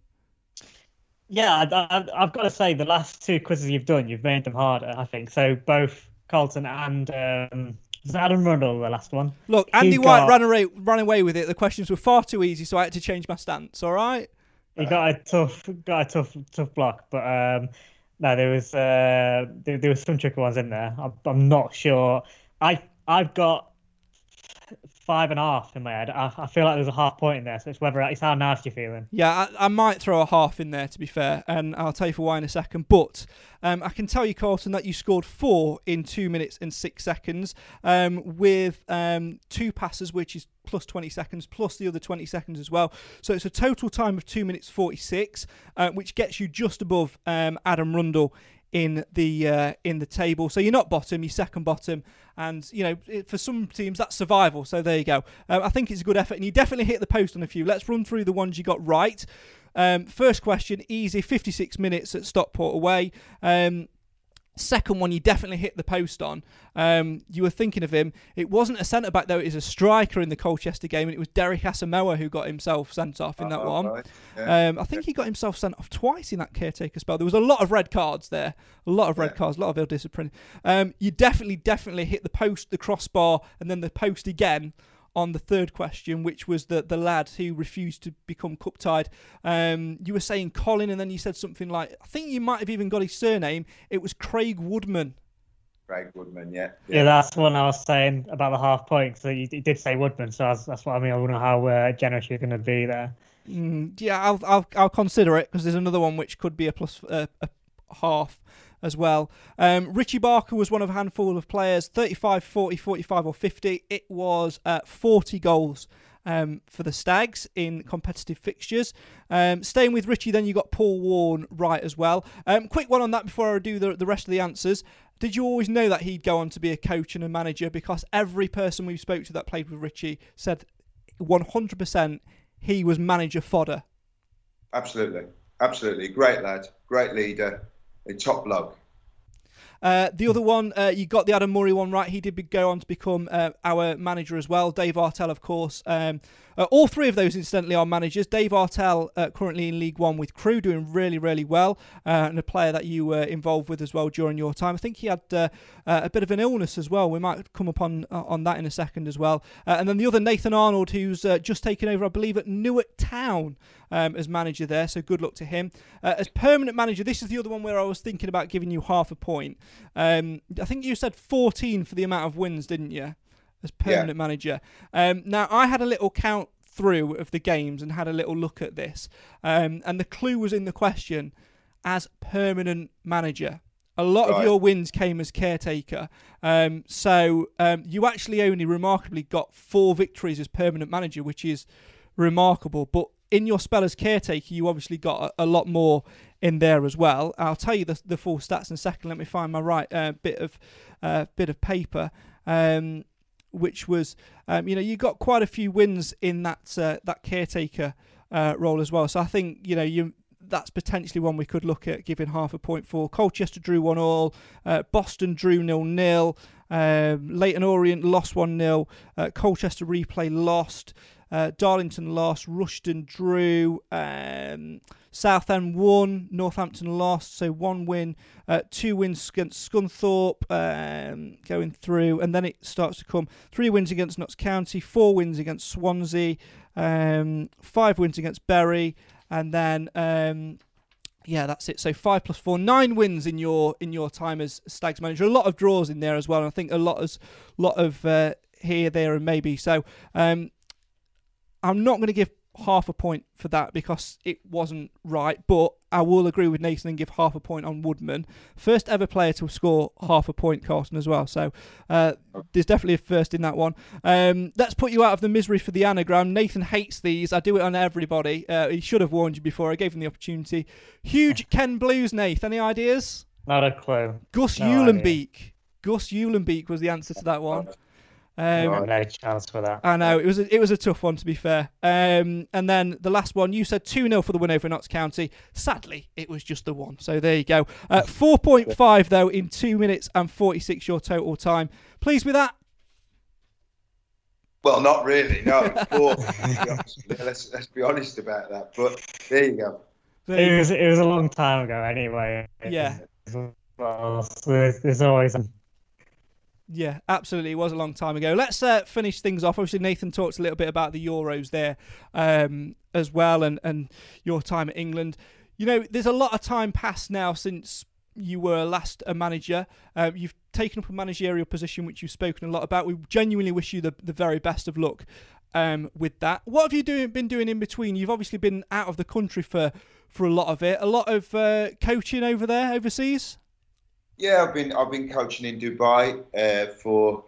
Yeah, I, have got to say the last two quizzes you've done, you've made them harder. I think so. Both Carlton and um, was Adam Rundle the last one? Look, Andy White ran away, ran away with it. The questions were far too easy, so I had to change my stance. All right. He got a tough, got a tough, tough block, but um, no, there was uh, there, there was some tricky ones in there. I'm, I'm not sure. I I've got five and a half in my head. I, I, feel like there's a half point in there, so it's whether it's how nice you're feeling. Yeah, I, I, might throw a half in there to be fair, and I'll tell you for why in a second. But um, I can tell you, Carlton, that you scored four in two minutes and six seconds um, with um, two passes, which is plus 20 seconds, plus the other 20 seconds as well. So it's a total time of two minutes 46, uh, which gets you just above um, Adam Rundle in the uh, in the table. So you're not bottom, you're second bottom, and you know it, for some teams that's survival. So there you go. Uh, I think it's a good effort, and you definitely hit the post on a few. Let's run through the ones you got right. Um, first question, easy, 56 minutes at Stockport away. Um, Second one, you definitely hit the post on. Um, you were thinking of him. It wasn't a centre back though; it was a striker in the Colchester game, and it was Derek Asamoah who got himself sent off in that oh, one. Right. Yeah. Um, I think he got himself sent off twice in that caretaker spell. There was a lot of red cards there, a lot of red yeah. cards, a lot of ill discipline. Um, you definitely, definitely hit the post, the crossbar, and then the post again on the third question, which was the the lad who refused to become cup tied. Um, you were saying Colin, and then you said something like, I think you might have even got his surname. It was Craig Woodman. Craig Woodman, yeah. Yeah, yeah that's one I was saying about the half point. So you, you did say Woodman, so that's, that's what I mean. I don't know how uh, generous you're going to be there. Mm, yeah, I'll, I'll I'll consider it because there's another one which could be a plus uh, a half as well. Um, Richie Barker was one of a handful of players 35, 40, 45, or 50. It was uh, 40 goals. Um, for the Stags in competitive fixtures. Um, staying with Richie, then you got Paul Warne right as well. Um, quick one on that before I do the, the rest of the answers. Did you always know that he'd go on to be a coach and a manager? Because every person we spoke to that played with Richie said 100% he was manager fodder. Absolutely. Absolutely. Great lad. Great leader a top bloke. Uh, the other one, uh, you got the Adam Murray one right. He did go on to become uh, our manager as well. Dave Artell, of course. Um, uh, all three of those, incidentally, are managers. Dave Artell, uh, currently in League One with Crewe, doing really, really well, uh, and a player that you were involved with as well during your time. I think he had uh, uh, a bit of an illness as well. We might come upon on, uh, on that in a second as well. and then the other, Nathan Arnold, who's just taken over, I believe, at Newark Town um, as manager there. So good luck to him. as permanent manager, this is the other one where I was thinking about giving you half a point. Um, I think you said 14 for the amount of wins, didn't you? As permanent yeah. manager. Um, now, I had a little count through of the games and had a little look at this, um, and the clue was in the question as permanent manager. A lot right. of your wins came as caretaker, um, so um, you actually only remarkably got four victories as permanent manager, which is remarkable. But in your spell as caretaker, you obviously got a, a lot more in there as well. I'll tell you the, the full stats in a second. Let me find my right uh, bit of uh, bit of paper. Um, which was, um, you know, you got quite a few wins in that uh, that caretaker uh, role as well. So I think you know you that's potentially one we could look at giving half a point for. Colchester drew one all, uh, Boston drew nil nil, um, Leyton Orient lost one 0 uh, Colchester replay lost, uh, Darlington lost, Rushden drew. Um, Southend won, Northampton lost, so one win, uh, two wins against Scunthorpe um, going through, and then it starts to come three wins against Notts County, four wins against Swansea, um, five wins against Bury, and then. Um, yeah, that's it. So five plus four, nine wins in your in your time as Stags manager. A lot of draws in there as well. And I think a lot of lot of uh, here, there, and maybe. So um, I'm not going to give half a point for that because it wasn't right, but I will agree with Nathan and give half a point on Woodman. First ever player to score half a point, Carson, as well. So uh, there's definitely a first in that one. Um, let's put you out of the misery for the anagram. Nathan hates these. I do it on everybody. Uh, he should have warned you before. I gave him the opportunity. Huge <laughs> Ken Blues, Nathan. Any ideas? Not a clue. Gus no. Gus Uhlenbeek was the answer to that one. Um, oh, no chance for that. I know it was a, it was a tough one to be fair. Um, and then the last one, you said two 0 for the win over Notts County. Sadly, it was just the one. So there you go. Uh, <laughs> Four point five though in two minutes and forty six your total time. Pleased with that? Well, not really. No, <laughs> four. let's let's be honest about that. But there you go. There It you was it was a long time ago anyway. Yeah. Well, there's, there's always Yeah, absolutely. It was a long time ago. Let's uh, finish things off. Obviously, Nathan talked a little bit about the Euros there um, as well and, and your time at England. You know, there's a lot of time passed now since you were last a manager. Uh, you've taken up a managerial position, which you've spoken a lot about. We genuinely wish you the, the very best of luck um, with that. What have you doing, been doing in between? You've obviously been out of the country for, for a lot of it. A lot of uh, coaching over there, overseas? Yeah, I've been I've been coaching in Dubai uh, for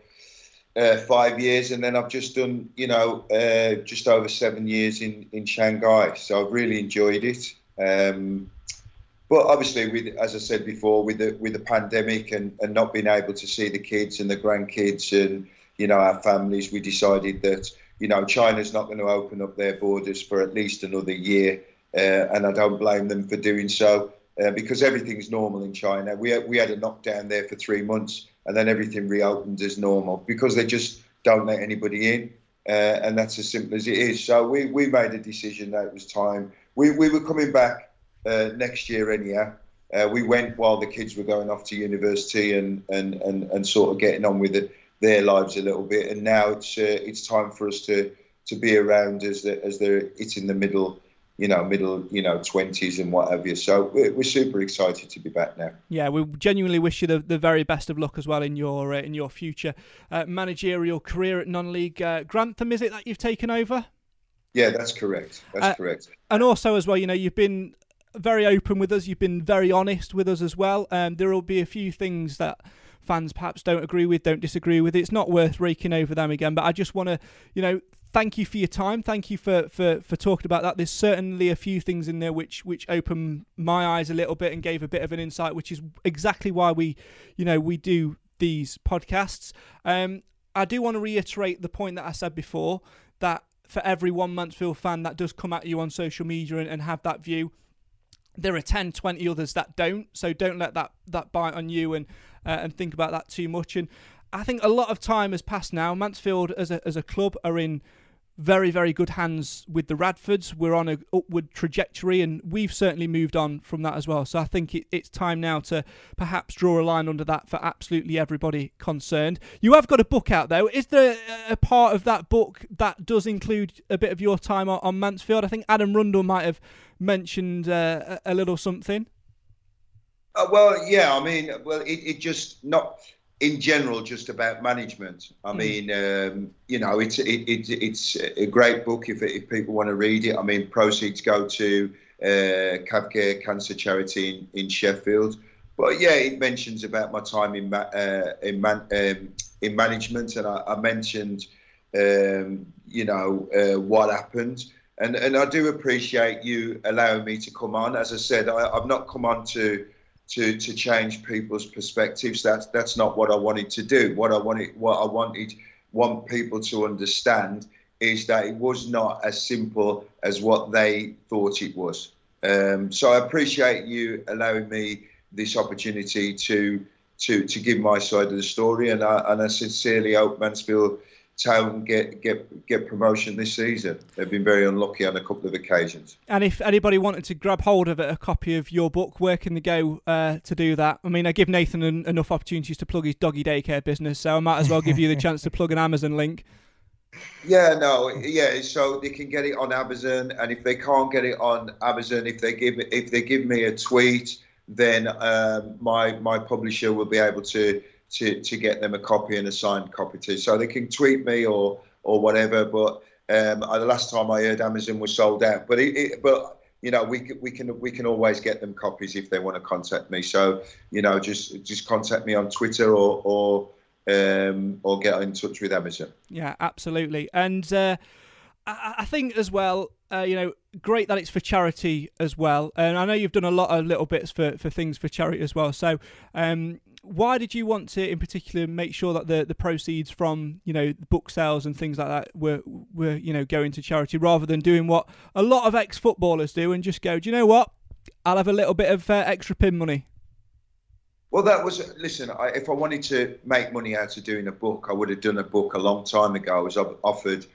uh, five years, and then I've just done you know uh, just over seven years in in Shanghai. So I've really enjoyed it. Um, but obviously, with as I said before, with the with the pandemic and, and not being able to see the kids and the grandkids and you know our families, we decided that you know China's not going to open up their borders for at least another year, uh, and I don't blame them for doing so uh, because everything's normal in China. We had, we had a knockdown there for three months, and then everything reopened as normal because they just don't let anybody in, uh, and that's as simple as it is. So we, we made a decision that it was time. We we were coming back uh, next year anyhow. Uh, we went while the kids were going off to university and and, and, and sort of getting on with it, their lives a little bit, and now it's uh, it's time for us to to be around as the, as they're it's in the middle you know, middle, you know, twenties and what have you. So we're, we're, super excited to be back now. Yeah, we genuinely wish you the, the very best of luck as well in your uh, in your future uh, managerial career at non-league uh, Grantham. Is it that you've taken over? Yeah, that's correct. That's correct. And also as well, you know, you've been very open with us. You've been very honest with us as well. And um, there will be a few things that fans perhaps don't agree with, don't disagree with. It's not worth raking over them again. But I just want to, you know, thank you for your time. Thank you for, for, for talking about that. There's certainly a few things in there which which opened my eyes a little bit and gave a bit of an insight, which is exactly why we, you know, we do these podcasts. Um, I do want to reiterate the point that I said before that for every one Mansfield fan that does come at you on social media and, and have that view, there are 10, 20 others that don't. So don't let that, that bite on you and uh, and think about that too much. And I think a lot of time has passed now. Mansfield as a as a club are in very, very good hands with the Radfords. We're on an upward trajectory, and we've certainly moved on from that as well. So I think it, it's time now to perhaps draw a line under that for absolutely everybody concerned. You have got a book out, though. Is there a part of that book that does include a bit of your time on, on Mansfield? I think Adam Rundle might have mentioned uh, a little something. Uh, well, yeah. I mean, well, it, it just not in general just about management. I mm. mean, um, you know, it's it, it, it's a great book if, if people want to read it. I mean, proceeds go to uh, Cavcare Cancer Charity in, in Sheffield. But yeah, it mentions about my time in ma- uh, in, man- um, in management, and I, I mentioned, um, you know, uh, what happened. And, and I do appreciate you allowing me to come on. As I said, I, I've not come on to to to change people's perspectives. That's that's not what I wanted to do. What I wanted what I wanted want people to understand is that it was not as simple as what they thought it was. Um, so I appreciate you allowing me this opportunity to to to give my side of the story, and I and I sincerely hope Mansfield Town get get get promotion this season. They've been very unlucky on a couple of occasions. And if anybody wanted to grab hold of it, a copy of your book, where can they go uh, to do that? I mean, I give Nathan an, enough opportunities to plug his doggy daycare business, so I might as well give you the chance to plug an Amazon link. <laughs> Yeah, no, yeah. So they can get it on Amazon, and if they can't get it on Amazon, if they give if they give me a tweet, then um, my my publisher will be able to to, to get them a copy and a signed copy too. So they can tweet me or or whatever. But um, the last time I heard, Amazon was sold out. But it, it, but you know we we can we can always get them copies if they want to contact me. So you know just just contact me on Twitter or or um, or get in touch with Amazon. Yeah, absolutely. And uh, I, I think as well, uh, you know, great that it's for charity as well. And I know you've done a lot of little bits for, for things for charity as well. So um, why did you want to, in particular, make sure that the, the proceeds from you know book sales and things like that were were you know going to charity rather than doing what a lot of ex footballers do and just go, do you know what? I'll have a little bit of uh, extra pin money. Well, that was listen. I, if I wanted to make money out of doing a book, I would have done a book a long time ago. I was offered,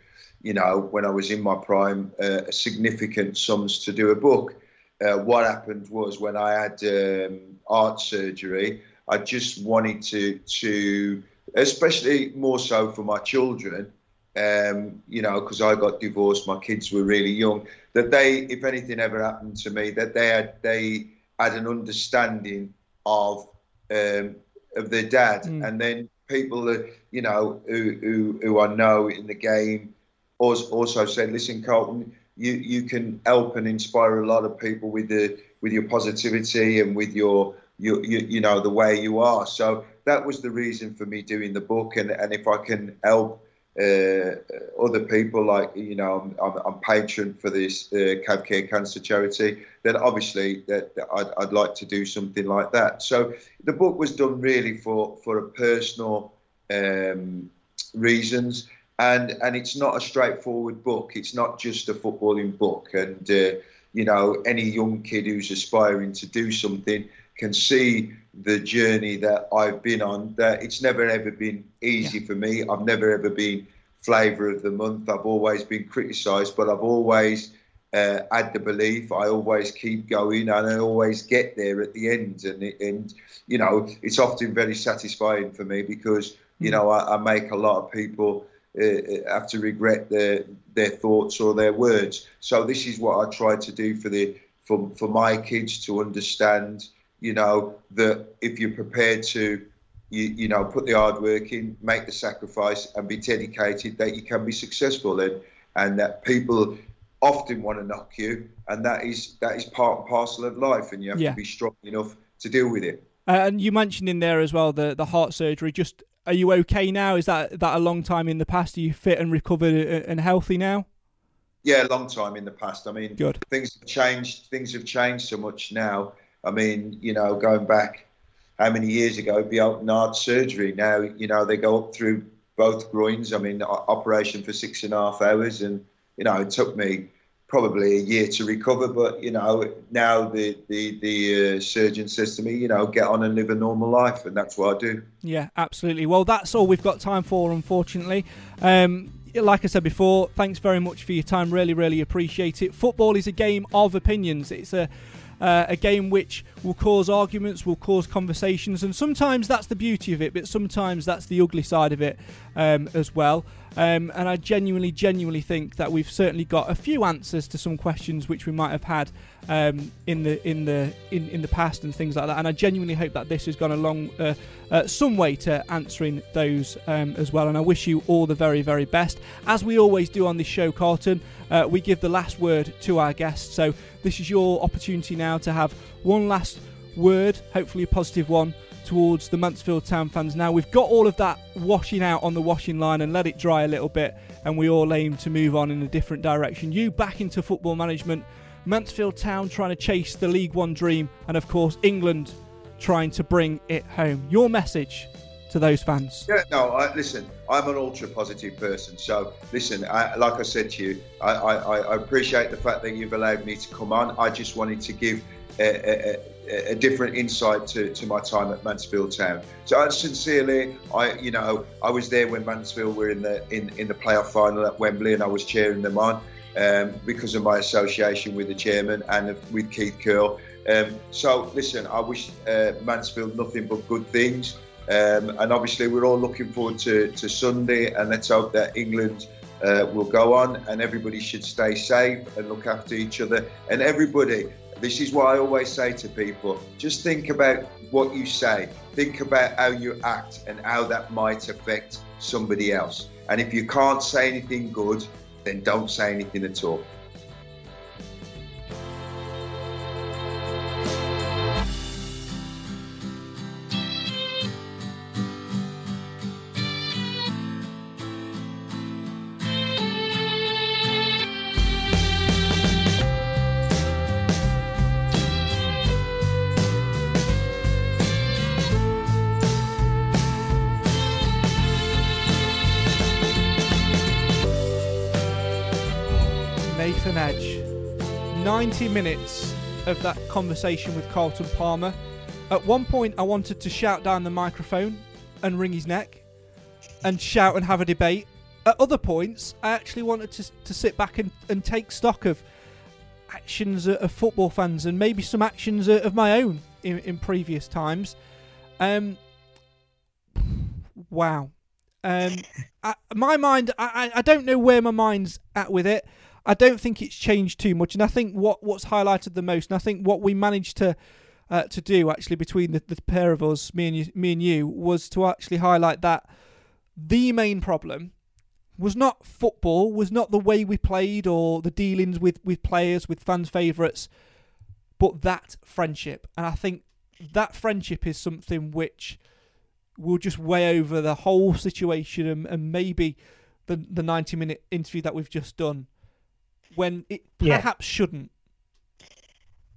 you know, when I was in my prime, uh, significant sums to do a book. Uh, what happened was when I had um, art surgery, I just wanted to to, especially more so for my children, um, you know, because I got divorced, my kids were really young. That they, if anything ever happened to me, that they had they had an understanding of um, of their dad, mm. and then people that you know who, who who I know in the game also, also said, "Listen, Colton. you you can help and inspire a lot of people with the with your positivity and with your you, you you know the way you are." So that was the reason for me doing the book, and and if I can help uh, other people, like you know, I'm, I'm patron for this uh, Cav Care Cancer Charity. Then obviously that, that I'd, I'd, like to do something like that. So the book was done really for for a personal um, reasons, and and it's not a straightforward book. It's not just a footballing book, and uh, you know, any young kid who's aspiring to do something can see the journey that I've been on. That it's never ever been easy yeah. for me. I've never ever been flavour of the month. I've always been criticised, but I've always uh, had the belief. I always keep going, and I always get there at the end. And and you know, it's often very satisfying for me because you mm. know I, I make a lot of people. Uh, uh, have to regret their their thoughts or their words. So this is what I try to do for the for for my kids to understand you know, that if you're prepared to, you, you know, put the hard work in, make the sacrifice, and be dedicated, that you can be successful, and and that people often want to knock you, and that is that is part and parcel of life, and you have yeah. to be strong enough to deal with it. Uh, and you mentioned in there as well the the heart surgery. Just are you okay now? Is that that a long time in the past? Are you fit and recovered and healthy now? Yeah, a long time in the past. I mean, Good. things have changed. Things have changed so much now I mean, you know, going back how many years ago, heart surgery. Now, you know, they go up through both groins. I mean, operation for six and a half hours, and you know, it took me probably a year to recover. But you know, now the the the uh, surgeon says to me, you know, get on and live a normal life, and that's what I do. Yeah, absolutely. Well, that's all we've got time for, unfortunately. Um, like I said before, thanks very much for your time. Really, really appreciate it. Football is a game of opinions. It's a uh, a game which will cause arguments, will cause conversations, and sometimes that's the beauty of it, but sometimes that's the ugly side of it um, as well. Um, and I genuinely, genuinely think that we've certainly got a few answers to some questions which we might have had um, in the in the in, in the past and things like that. And I genuinely hope that this has gone along uh, uh, some way to answering those um, as well. And I wish you all the very, very best. As we always do on this show, Carlton, uh, we give the last word to our guests. So this is your opportunity now to have one last word, hopefully a positive one, towards the Mansfield Town fans. Now we've got all of that washing out on the washing line and let it dry a little bit, and we all aim to move on in a different direction. You back into football management, Mansfield Town trying to chase the League One dream, and of course England trying to bring it home. Your message to those fans? Yeah, no, I, listen, I'm an ultra positive person. So, listen, I, like I said to you, I, I, appreciate the fact that you've allowed me to come on. I just wanted to give a, a, a different insight to, to my time at Mansfield Town. So, I sincerely, I, you know, I was there when Mansfield were in the in, in the playoff final at Wembley, and I was cheering them on. Um, because of my association with the chairman and with Keith Curle. Um, so, listen, I wish uh, Mansfield nothing but good things. Um, and obviously, we're all looking forward to, to Sunday, and let's hope that England uh, will go on and everybody should stay safe and look after each other. And everybody, this is what I always say to people just think about what you say, think about how you act and how that might affect somebody else. And if you can't say anything good, then don't say anything at all. Of that conversation with Carlton Palmer. At one point, I wanted to shout down the microphone and wring his neck and shout and have a debate. At other points, I actually wanted to, to sit back and, and take stock of actions of football fans and maybe some actions of my own in, in previous times. Um, wow. Um, I, my mind, I, I don't know where my mind's at with it. I don't think it's changed too much, and I think what what's highlighted the most, and I think what we managed to uh, to do actually between the, the pair of us, me and you, me and you, was to actually highlight that the main problem was not football, was not the way we played or the dealings with with players, with fans' favourites, but that friendship, and I think that friendship is something which will just weigh over the whole situation and, and maybe the the 90 minute interview that we've just done when it perhaps yeah. shouldn't.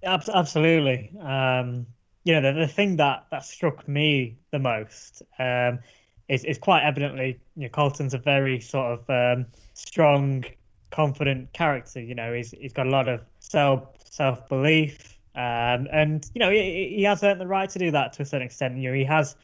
Absolutely. Um, you know, the, the thing that, that struck me the most um, is, is quite evidently, you know, Carlton's a very sort of um, strong, confident character. You know, he's, he's got a lot of self self belief. Um, and, you know, he, he has earned the right to do that to a certain extent. You know, he has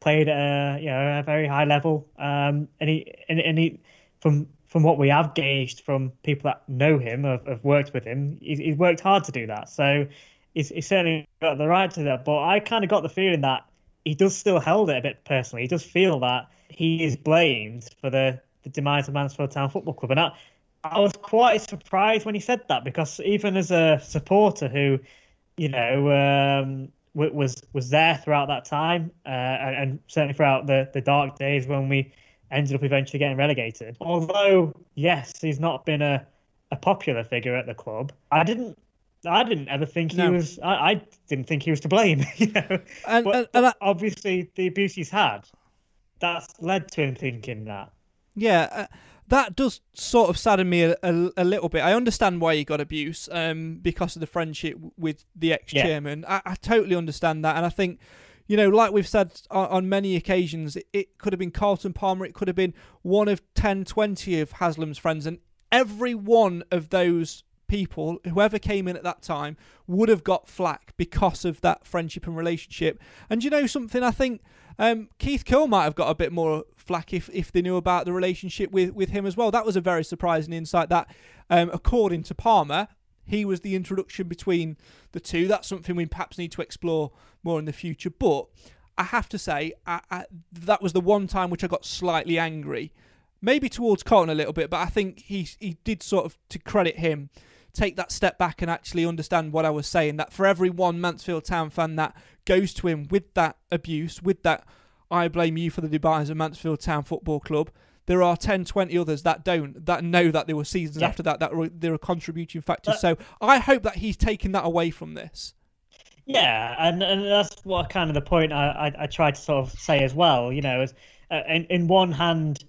played at a, you know, a very high level. Um, and he, and, and he, from from what we have gauged from people that know him, have, have worked with him, he's, he's, worked hard to do that. So he's, he's, certainly got the right to that. But I kind of got the feeling that he does still hold it a bit personally. He does feel that he is blamed for the, the demise of Mansfield Town Football Club. And I, I was quite surprised when he said that because even as a supporter who, you know, um, was was there throughout that time uh, and, and certainly throughout the, the dark days when we ended up eventually getting relegated. Although, yes, he's not been a, a popular figure at the club. I didn't I didn't ever think he was. I, I, didn't think he was to blame. <laughs> You know, and, but, and, and I, obviously the abuse he's had, that's led to him thinking that. Yeah, uh, that does sort of sadden me a, a, a, little bit. I understand why he got abuse, um, because of the friendship with the ex chairman. Yeah. I, I totally understand that, and I think you know, like we've said on, many occasions, it, could have been Carlton Palmer, it could have been one of 10, 20 of Haslam's friends, and every one of those people, whoever came in at that time, would have got flack because of that friendship and relationship. And you know something, I think um, Keith Curle might have got a bit more flack if, if they knew about the relationship with, with him as well. That was a very surprising insight that, um, according to Palmer, he was the introduction between the two. That's something we perhaps need to explore more in the future. But I have to say, I, I, that was the one time which I got slightly angry, maybe towards Carlton a little bit. But I think he he did sort of to credit him take that step back and actually understand what I was saying. That for every one Mansfield Town fan that goes to him with that abuse, with that I blame you for the demise of Mansfield Town Football Club, there are 10, 20 others that don't, that know that there were seasons yeah. after that that were, there are contributing factors. so I hope that he's taken that away from this. Yeah, and, and that's what kind of the point I, I, I tried to sort of say as well. You know, is uh, in, in one hand,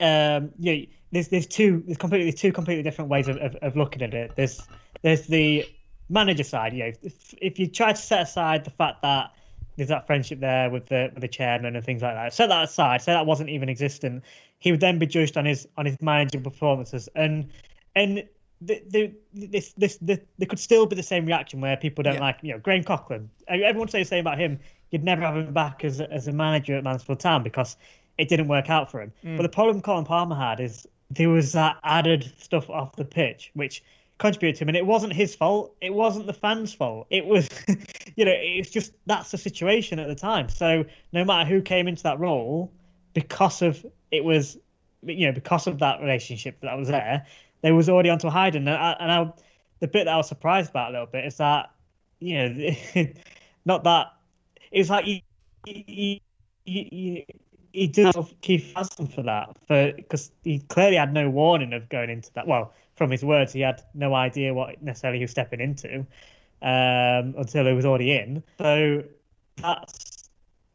um, you know, there's there's two there's completely two completely different ways of, of, of looking at it. There's there's the manager side. You know, if, if you try to set aside the fact that there's that friendship there with the with the chairman and things like that. Set that aside. Say that wasn't even existent he would then be judged on his on his managing performances, and and the, the, this this the, there could still be the same reaction where people don't yeah. like you know Graham Coughlan. Everyone say the same about him. You'd never have him back as a, as a manager at Mansfield Town because it didn't work out for him. Mm. But the problem Carlton Palmer had is there was that added stuff off the pitch which contributed to him, and it wasn't his fault. It wasn't the fans' fault. It was, <laughs> you know, it's just that's the situation at the time. So no matter who came into that role, because of it was, you know, because of that relationship that was there, they was already onto Hayden. And, I, and I, the bit that I was surprised about a little bit is that, you know, <laughs> not that it's like he, he, he, he did Keith Haslam for that, for because he clearly had no warning of going into that. Well, from his words, he had no idea what necessarily he was stepping into um, until he was already in. So that's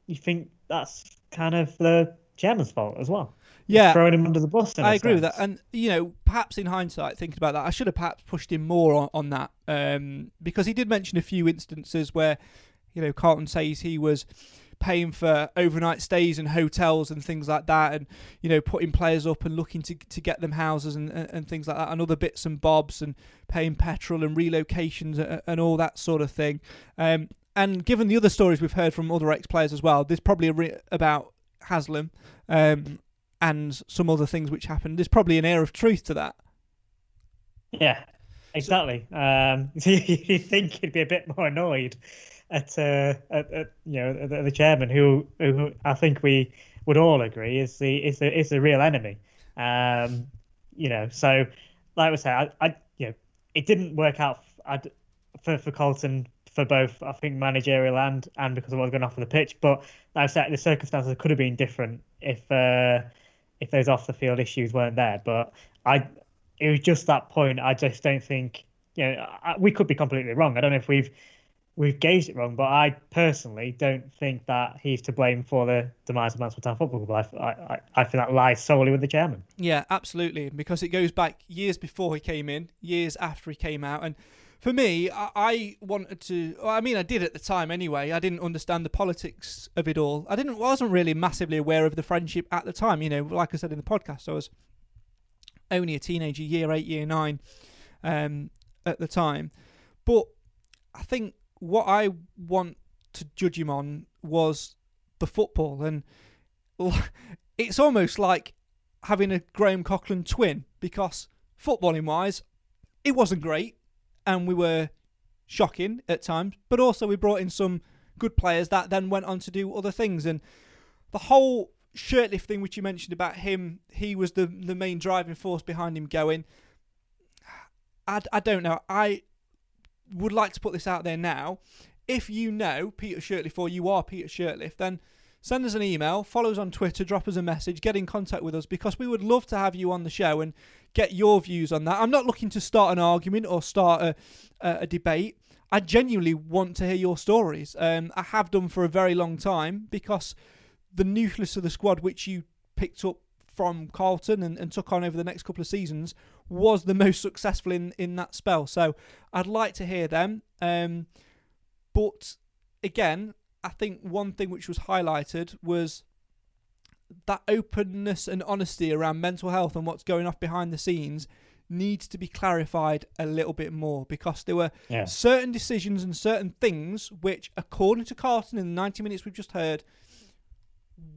you think that's kind of the chairman's fault as well. Yeah, throwing him under the bus. I agree sense. with that, and you know, perhaps in hindsight, thinking about that, I should have perhaps pushed him more on, on that um, because he did mention a few instances where, you know, Carlton says he was paying for overnight stays and hotels and things like that, and you know putting players up and looking to to get them houses and and things like that, and other bits and bobs, and paying petrol and relocations and all that sort of thing. Um, and given the other stories we've heard from other ex players as well, there's probably a re- about Haslam um, and some other things which happened. There's probably an air of truth to that. Yeah, exactly. Um, <laughs> you think he'd be a bit more annoyed at, uh, at, at you know the chairman, who, who I think we would all agree is the is the is the real enemy. Um, you know, so like I say, I, I you know it didn't work out for for Carlton for both, I think, managerial and and because of what was going off of the pitch. But like I said, the circumstances could have been different if uh, if those off the field issues weren't there. But I, it was just that point. I just don't think you know we could be completely wrong. I don't know if we've we've gauged it wrong, but I personally don't think that he's to blame for the demise of Mansfield Town Football Club. I, I, I think that lies solely with the chairman. Yeah, absolutely, because it goes back years before he came in, years after he came out, and for me, I, wanted to. I mean, I did at the time anyway. I didn't understand the politics of it all. I didn't. wasn't really massively aware of the friendship at the time. You know, like I said in the podcast, I was only a teenager, year eight, year nine, um, at the time. But I think what I want to judge him on was the football, and <laughs> it's almost like having a Graham Coughlan twin because footballing wise, it wasn't great and we were shocking at times, but also we brought in some good players that then went on to do other things. And the whole Shirtliff thing, which you mentioned about him, he was the the main driving force behind him going. I, I don't know. I would like to put this out there now. If you know Peter Shirtliff or you are Peter Shirtliff, then send us an email, follow us on Twitter, drop us a message, get in contact with us because we would love to have you on the show and get your views on that. I'm not looking to start an argument or start a, a, debate. I genuinely want to hear your stories. Um, I have done for a very long time because the nucleus of the squad, which you picked up from Carlton and, and took on over the next couple of seasons, was the <laughs> most successful in, in that spell. So I'd like to hear them. Um, but again, I think one thing which was highlighted was that openness and honesty around mental health and what's going off behind the scenes needs to be clarified a little bit more because there were yeah. certain decisions and certain things which, according to Carlton in the 90 minutes we've just heard,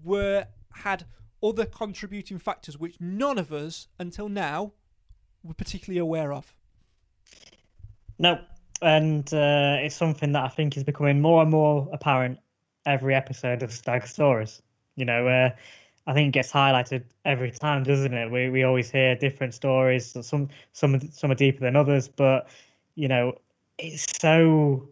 were had other contributing factors which none of us until now were particularly aware of. No, and uh, it's something that I think is becoming more and more apparent every episode of Stag Stories. You know, uh, I think it gets highlighted every time, doesn't it? We we always hear different stories. Some some some are deeper than others, but you know, it's so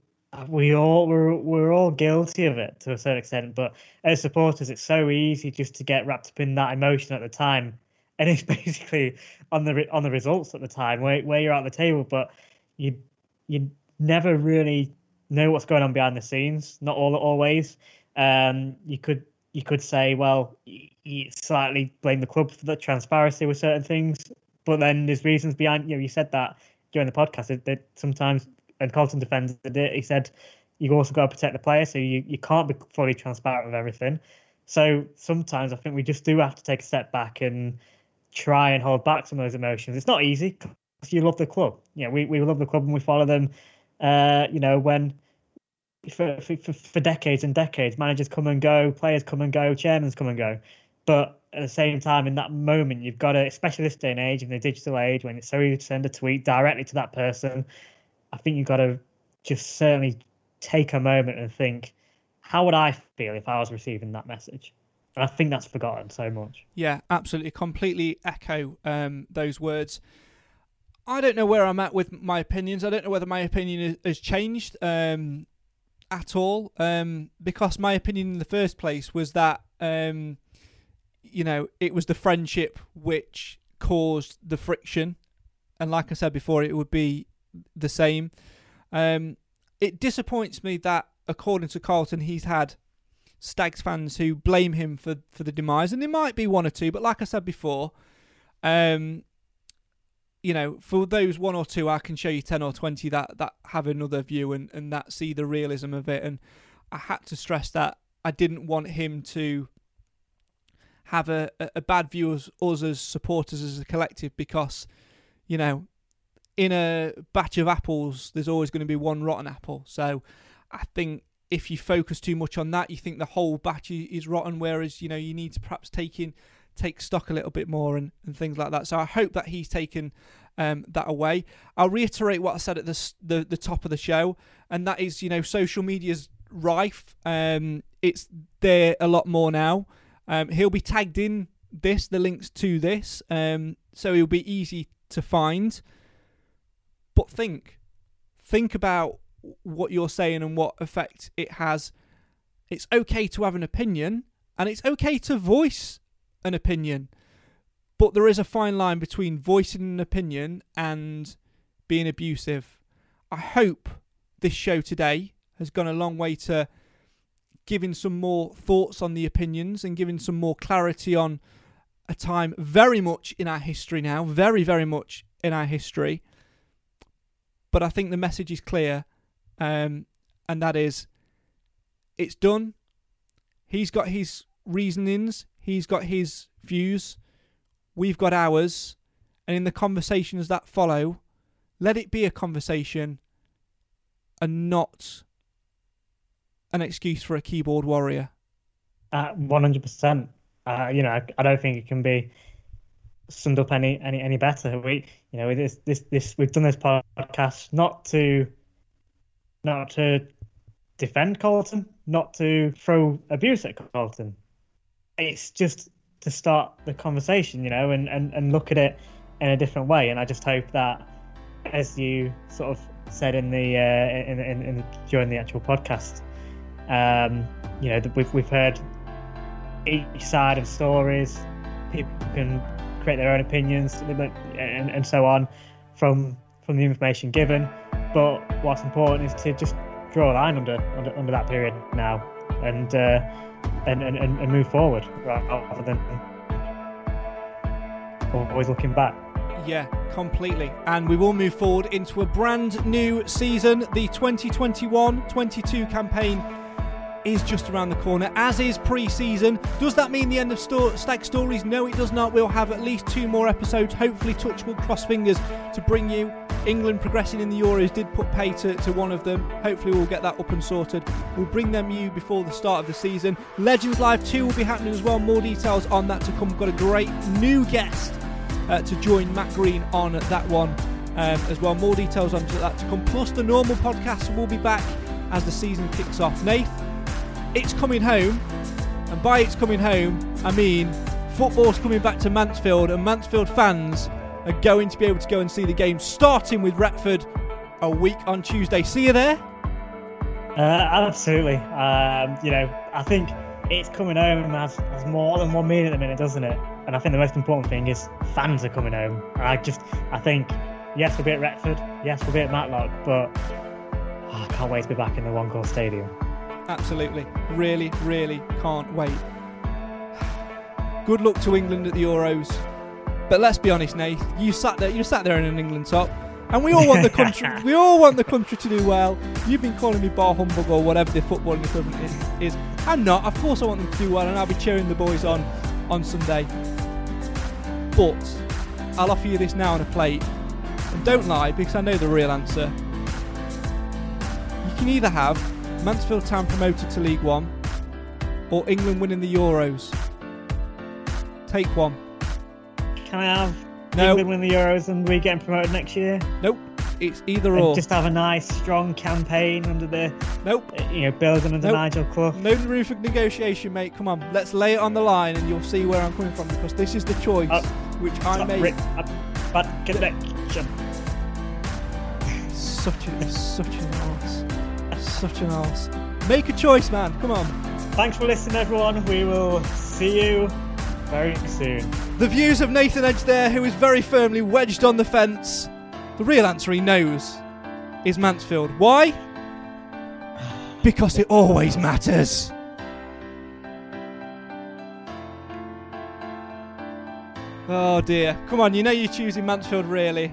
we all we're we're all guilty of it to a certain extent. But as supporters, it's so easy just to get wrapped up in that emotion at the time, and it's <laughs> basically on the on the results at the time where where you're at the table, but you you never really know what's going on behind the scenes. Not all always. Um, you could you could say, well, you slightly blame the club for the transparency with certain things, but then there's reasons behind. You know, you said that during the podcast that, that sometimes, and Carlton defended it. He said you've also got to protect the player, so you, you can't be fully transparent with everything. So sometimes I think we just do have to take a step back and try and hold back some of those emotions. It's not easy because you love the club. Yeah, you know, we, we love the club and we follow them uh, you know, when for, for, for decades and decades, managers come and go, players come and go, chairmen come and go. But at the same time, in that moment, you've got to, especially this day and age, in the digital age, when it's so easy to send a tweet directly to that person, I think you've got to just certainly take a moment and think, how would I feel if I was receiving that message? And I think that's forgotten so much. Yeah, absolutely. Completely echo um, those words. I don't know where I'm at with my opinions. I don't know whether my opinion has changed um, at all. Um, because my opinion in the first place was that, um, you know, it was the friendship which caused the friction. And like I said before, it would be the same. Um, it disappoints me that, according to Carlton, he's had Stags fans who blame him for, for the demise. And there might be one or two, but like I said before, um, you know, for those one or two, I can show you ten or twenty that that have another view and and that see the realism of it. And I had to stress that I didn't want him to have a, a bad view of us as supporters as a collective because, you know, in a batch of apples, there's always going to be one rotten apple. So I think if you focus too much on that, you think the whole batch is rotten. Whereas you know you need to perhaps take in take stock a little bit more and, and things like that. So I hope that he's taken um, that away. I'll reiterate what I said at the, the the top of the show, and that is you know social media's rife. Um, it's there a lot more now. Um, he'll be tagged in this, the links to this, um, so he'll be easy to find. But think, think about what you're saying and what effect it has. It's okay to have an opinion, and it's okay to voice an opinion, but there is a fine line between voicing an opinion and being abusive. I hope this show today has gone a long way to giving some more thoughts on the opinions and giving some more clarity on a time very much in our history now, very, very much in our history. But I think the message is clear, um, and that is it's done. He's got his reasonings, he's got his views, we've got ours, and in the conversations that follow, let it be a conversation and not an excuse for a keyboard warrior. Uh, one hundred percent. Uh, you know, I, I, don't think it can be summed up any any any better. We, you know, this this this we've done this podcast not to not to defend Carlton, not to throw abuse at Carlton. It's just to start the conversation, you know, and, and, and look at it in a different way. And I just hope that, as you sort of said in the uh, in, in, in during the actual podcast, um, you know, that we've we've heard each side of stories. People can create their own opinions and, and so on from from the information given. But what's important is to just draw a line under under, under that period now and, uh, and, and and move forward rather than always looking back. Yeah, completely. And we will move forward into a brand new season. The 2021 22 campaign is just around the corner, as is pre season. Does that mean the end of Sto- Stag Stories? No, it does not. We'll have at least two more episodes, hopefully, touchwood, cross fingers, to bring you. England progressing in the Euros did put pay to, to one of them. Hopefully, we'll get that up and sorted. We'll bring them you before the start of the season. Legends Live 2 will be happening as well. More details on that to come. We've got a great new guest uh, to join Matt Green on that one um, as well. More details on that to come. Plus, the normal podcast will be back as the season kicks off. Nath, it's coming home, and by it's coming home, I mean football's coming back to Mansfield, and Mansfield fans are going to be able to go and see the game, starting with Retford a week on Tuesday. See you there. Uh, absolutely. Um, you know, I think it's coming home has, has more than one meaning at the minute, doesn't it? And I think the most important thing is fans are coming home. I just, I think, yes, we'll be at Retford, yes, we'll be at Matlock, but oh, I can't wait to be back in the One Stadium. Absolutely. Really, really can't wait. Good luck to England at the Euros. But let's be honest, Nate. You sat there. You sat there in an England top, and we all want the country. <laughs> we all want the country to do well. You've been calling me bar humbug or whatever the footballing equivalent is. is. I'm not. Of course, I want them to do well, and I'll be cheering the boys on on Sunday. But I'll offer you this now on a plate, and don't lie because I know the real answer. You can either have Mansfield Town promoted to League One, or England winning the Euros? Take one. Can I have no. England win the Euros and we getting promoted next year? Nope. It's either and or. Just have a nice, strong campaign under the. Nope. Uh, you know, building under nope. Nigel Clough. No room for negotiation, mate. Come on, let's lay it on the line, and you'll see where I'm coming from because this is the choice uh, which I made. But connection. Such a such arse arse. Make a choice, man. Come on. Thanks for listening, everyone. We will see you very soon. The views of Nathan Edge there, who is very firmly wedged on the fence. The real answer he knows is Mansfield. Why? Because it always matters. Oh dear. Come on, you know you're choosing Mansfield, really.